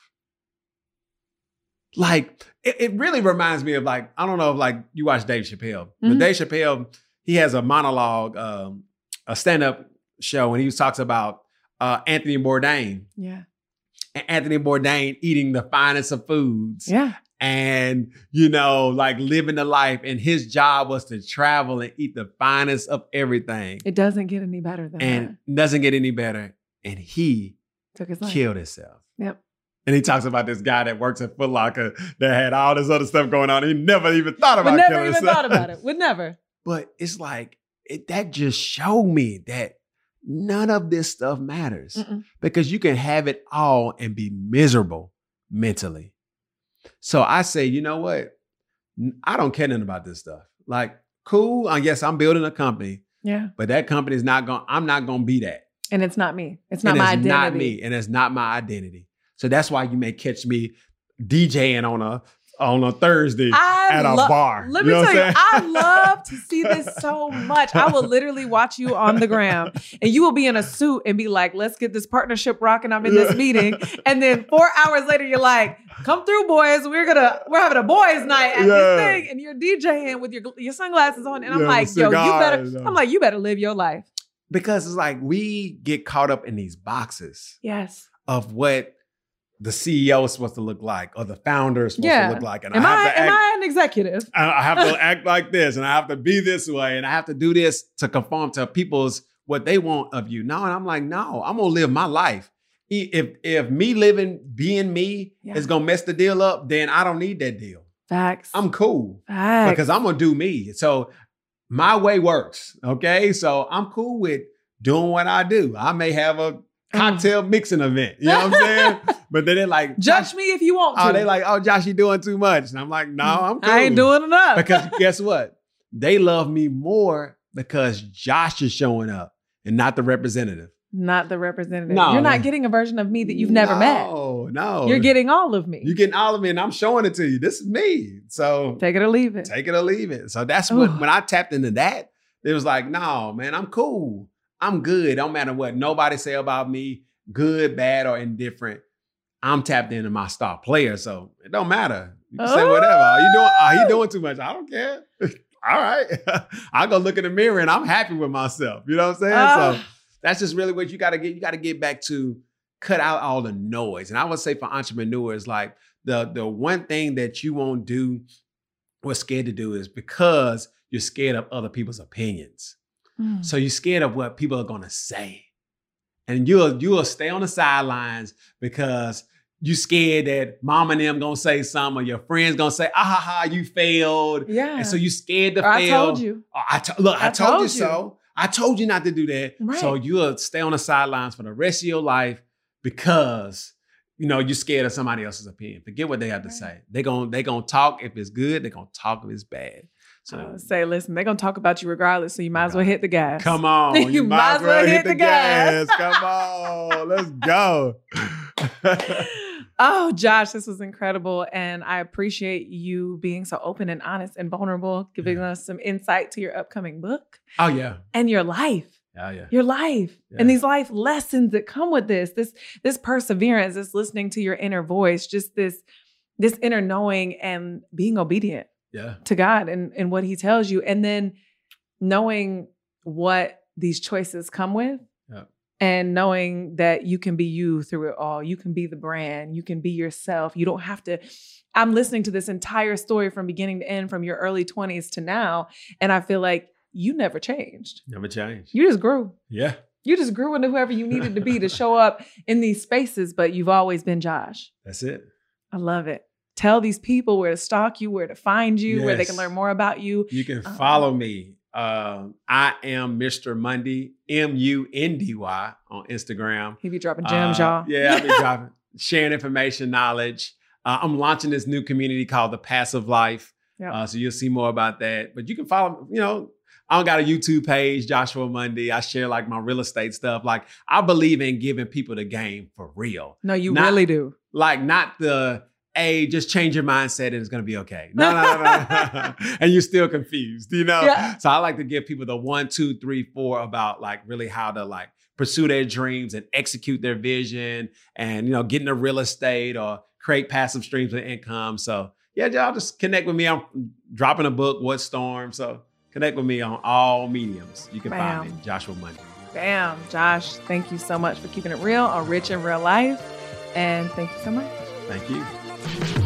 Like it, it really reminds me of like I don't know if like you watch Dave Chappelle, but Mhm. Dave Chappelle he has a monologue, um, a stand up show, and he talks about uh, Anthony Bourdain Yeah. And Anthony Bourdain eating the finest of foods Yeah. and you know like living the life, and his job was to travel and eat the finest of everything, It doesn't get any better than that. and doesn't get any better, and he. Took his life. killed himself. Yep. And he talks about this guy that works at Foot Locker that had all this other stuff going on. He never even thought about Would never even himself. thought about it. Would never. But it's like it, that just showed me that none of this stuff matters Mm-mm. because you can have it all and be miserable mentally. So I say, you know what? I don't care nothing about this stuff. Like, cool. I guess I'm building a company, Yeah. but that company is not going. I'm not going to be that. And it's not me. It's not and my it's identity. not me, and it's not my identity. So that's why you may catch me DJing on a on a Thursday I at a lo- bar. Let You me know what tell you, I'm I saying? love to see this so much. I will literally watch you on the gram and you will be in a suit and be like, let's get this partnership rocking. I'm in this meeting. And then four hours later, you're like, come through, boys. We're gonna, we're having a boys' night at Yeah. this thing. And you're DJing with your your sunglasses on. And I'm Yeah, like, with yo, you better, cigars, I'm like, you better live your life. because it's like we get caught up in these boxes Yes. of what the CEO is supposed to look like or the founder is supposed Yeah. to look like, and Am I I, have to am act. I an executive? I I have to act like this, and I have to be this way, and I have to do this to conform to people's what they want of you. No, and I'm like, no, I'm gonna live my life. If if me living being me Yeah. is gonna mess the deal up, then I don't need that deal. Facts. I'm cool Facts. because I'm gonna do me. So my way works. Okay, so I'm cool with doing what I do. I may have a Mm. cocktail mixing event. You know what I'm saying? but then they're like, Judge me if you want oh, to. Oh, they like, oh, Josh, you doing too much. And I'm like, no, mm. I'm cool. I ain't doing enough. because guess what? They love me more because Josh is showing up and not the representative. not the representative. No. You're not getting a version of me that you've never met. No, no. You're getting all of me. you're getting all of me, and I'm showing it to you. This is me. So Take it or leave it. take it or leave it. So that's what when I tapped into that, it was like, no, man, I'm cool. I'm good. Don't matter what nobody say about me, good, bad, or indifferent. I'm tapped into my star player, so it don't matter. You can say whatever. Are you doing? Are you doing too much? I don't care. All right, I go look in the mirror and I'm happy with myself. You know what I'm saying? so Ah. that's just really what you got to get. You got to get back to cut out all the noise. And I would say for entrepreneurs, like the the one thing that you won't do, or scared to do, is because you're scared of other people's opinions. Mm. So you're scared of what people are gonna say, and you'll you'll stay on the sidelines because you're scared that mom and them gonna say something, or your friends gonna say, "Ah ha ha, you failed," yeah. and so you scared to Or I fail. told you. Oh, I to- look, I, I told, you told you. so. I told you not to do that. Right. So you'll stay on the sidelines for the rest of your life because you know you're scared of somebody else's opinion. Forget what they have to say. They gon' they gonna talk if it's good. They are gonna talk if it's bad. So I would say, listen, they're gonna talk about you regardless, so you might as well hit the gas. come on, you, You might as well hit the gas. Come on, let's go. Oh, Josh, this was incredible. And I appreciate you being so open and honest and vulnerable, giving mm. us some insight to your upcoming book oh yeah, and your life. oh yeah. Your life Yeah. and these life lessons that come with this, this, this perseverance, this listening to your inner voice, just this, this inner knowing and being obedient Yeah, to God and, and what He tells you. And then knowing what these choices come with. Yeah. And knowing that you can be you through it all. You can be the brand. You can be yourself. You don't have to. I'm listening to this entire story from beginning to end, from your early 20s to now. And I feel like you never changed. never changed. You just grew. Yeah, You just grew into whoever you needed to be to show up in these spaces, but you've always been Josh. that's it. I love it. Tell these people where to stalk you, where to find you, where they can learn more about you. You can Uh-huh. follow me. Um, I am Mr. Mundy, M U N D Y on Instagram. He be dropping gems, Uh, y'all. Yeah, I've been dropping, sharing information, knowledge. Uh, I'm launching this new community called the Passive Life. Yep. Uh, so you'll see more about that. But you can follow, you know, I don't got a YouTube page, Joshua Mundy. I share like my real estate stuff. Like I believe in giving people the game for real. No, you Not- really do. Like not the hey, just change your mindset and it's gonna be okay. No, no, no, no. and you're still confused, you know? Yeah. So I like to give people the one, two, three, four about like really how to like pursue their dreams and execute their vision and you know get into real estate or create passive streams of income. So yeah, y'all just connect with me. I'm dropping a book, What Storm. So connect with me on all mediums. You can Bam. find me, Joshua Mundy. Bam, Josh. Thank you so much for keeping it real on Rich in Real Life. And thank you so much. Thank you. Thank you.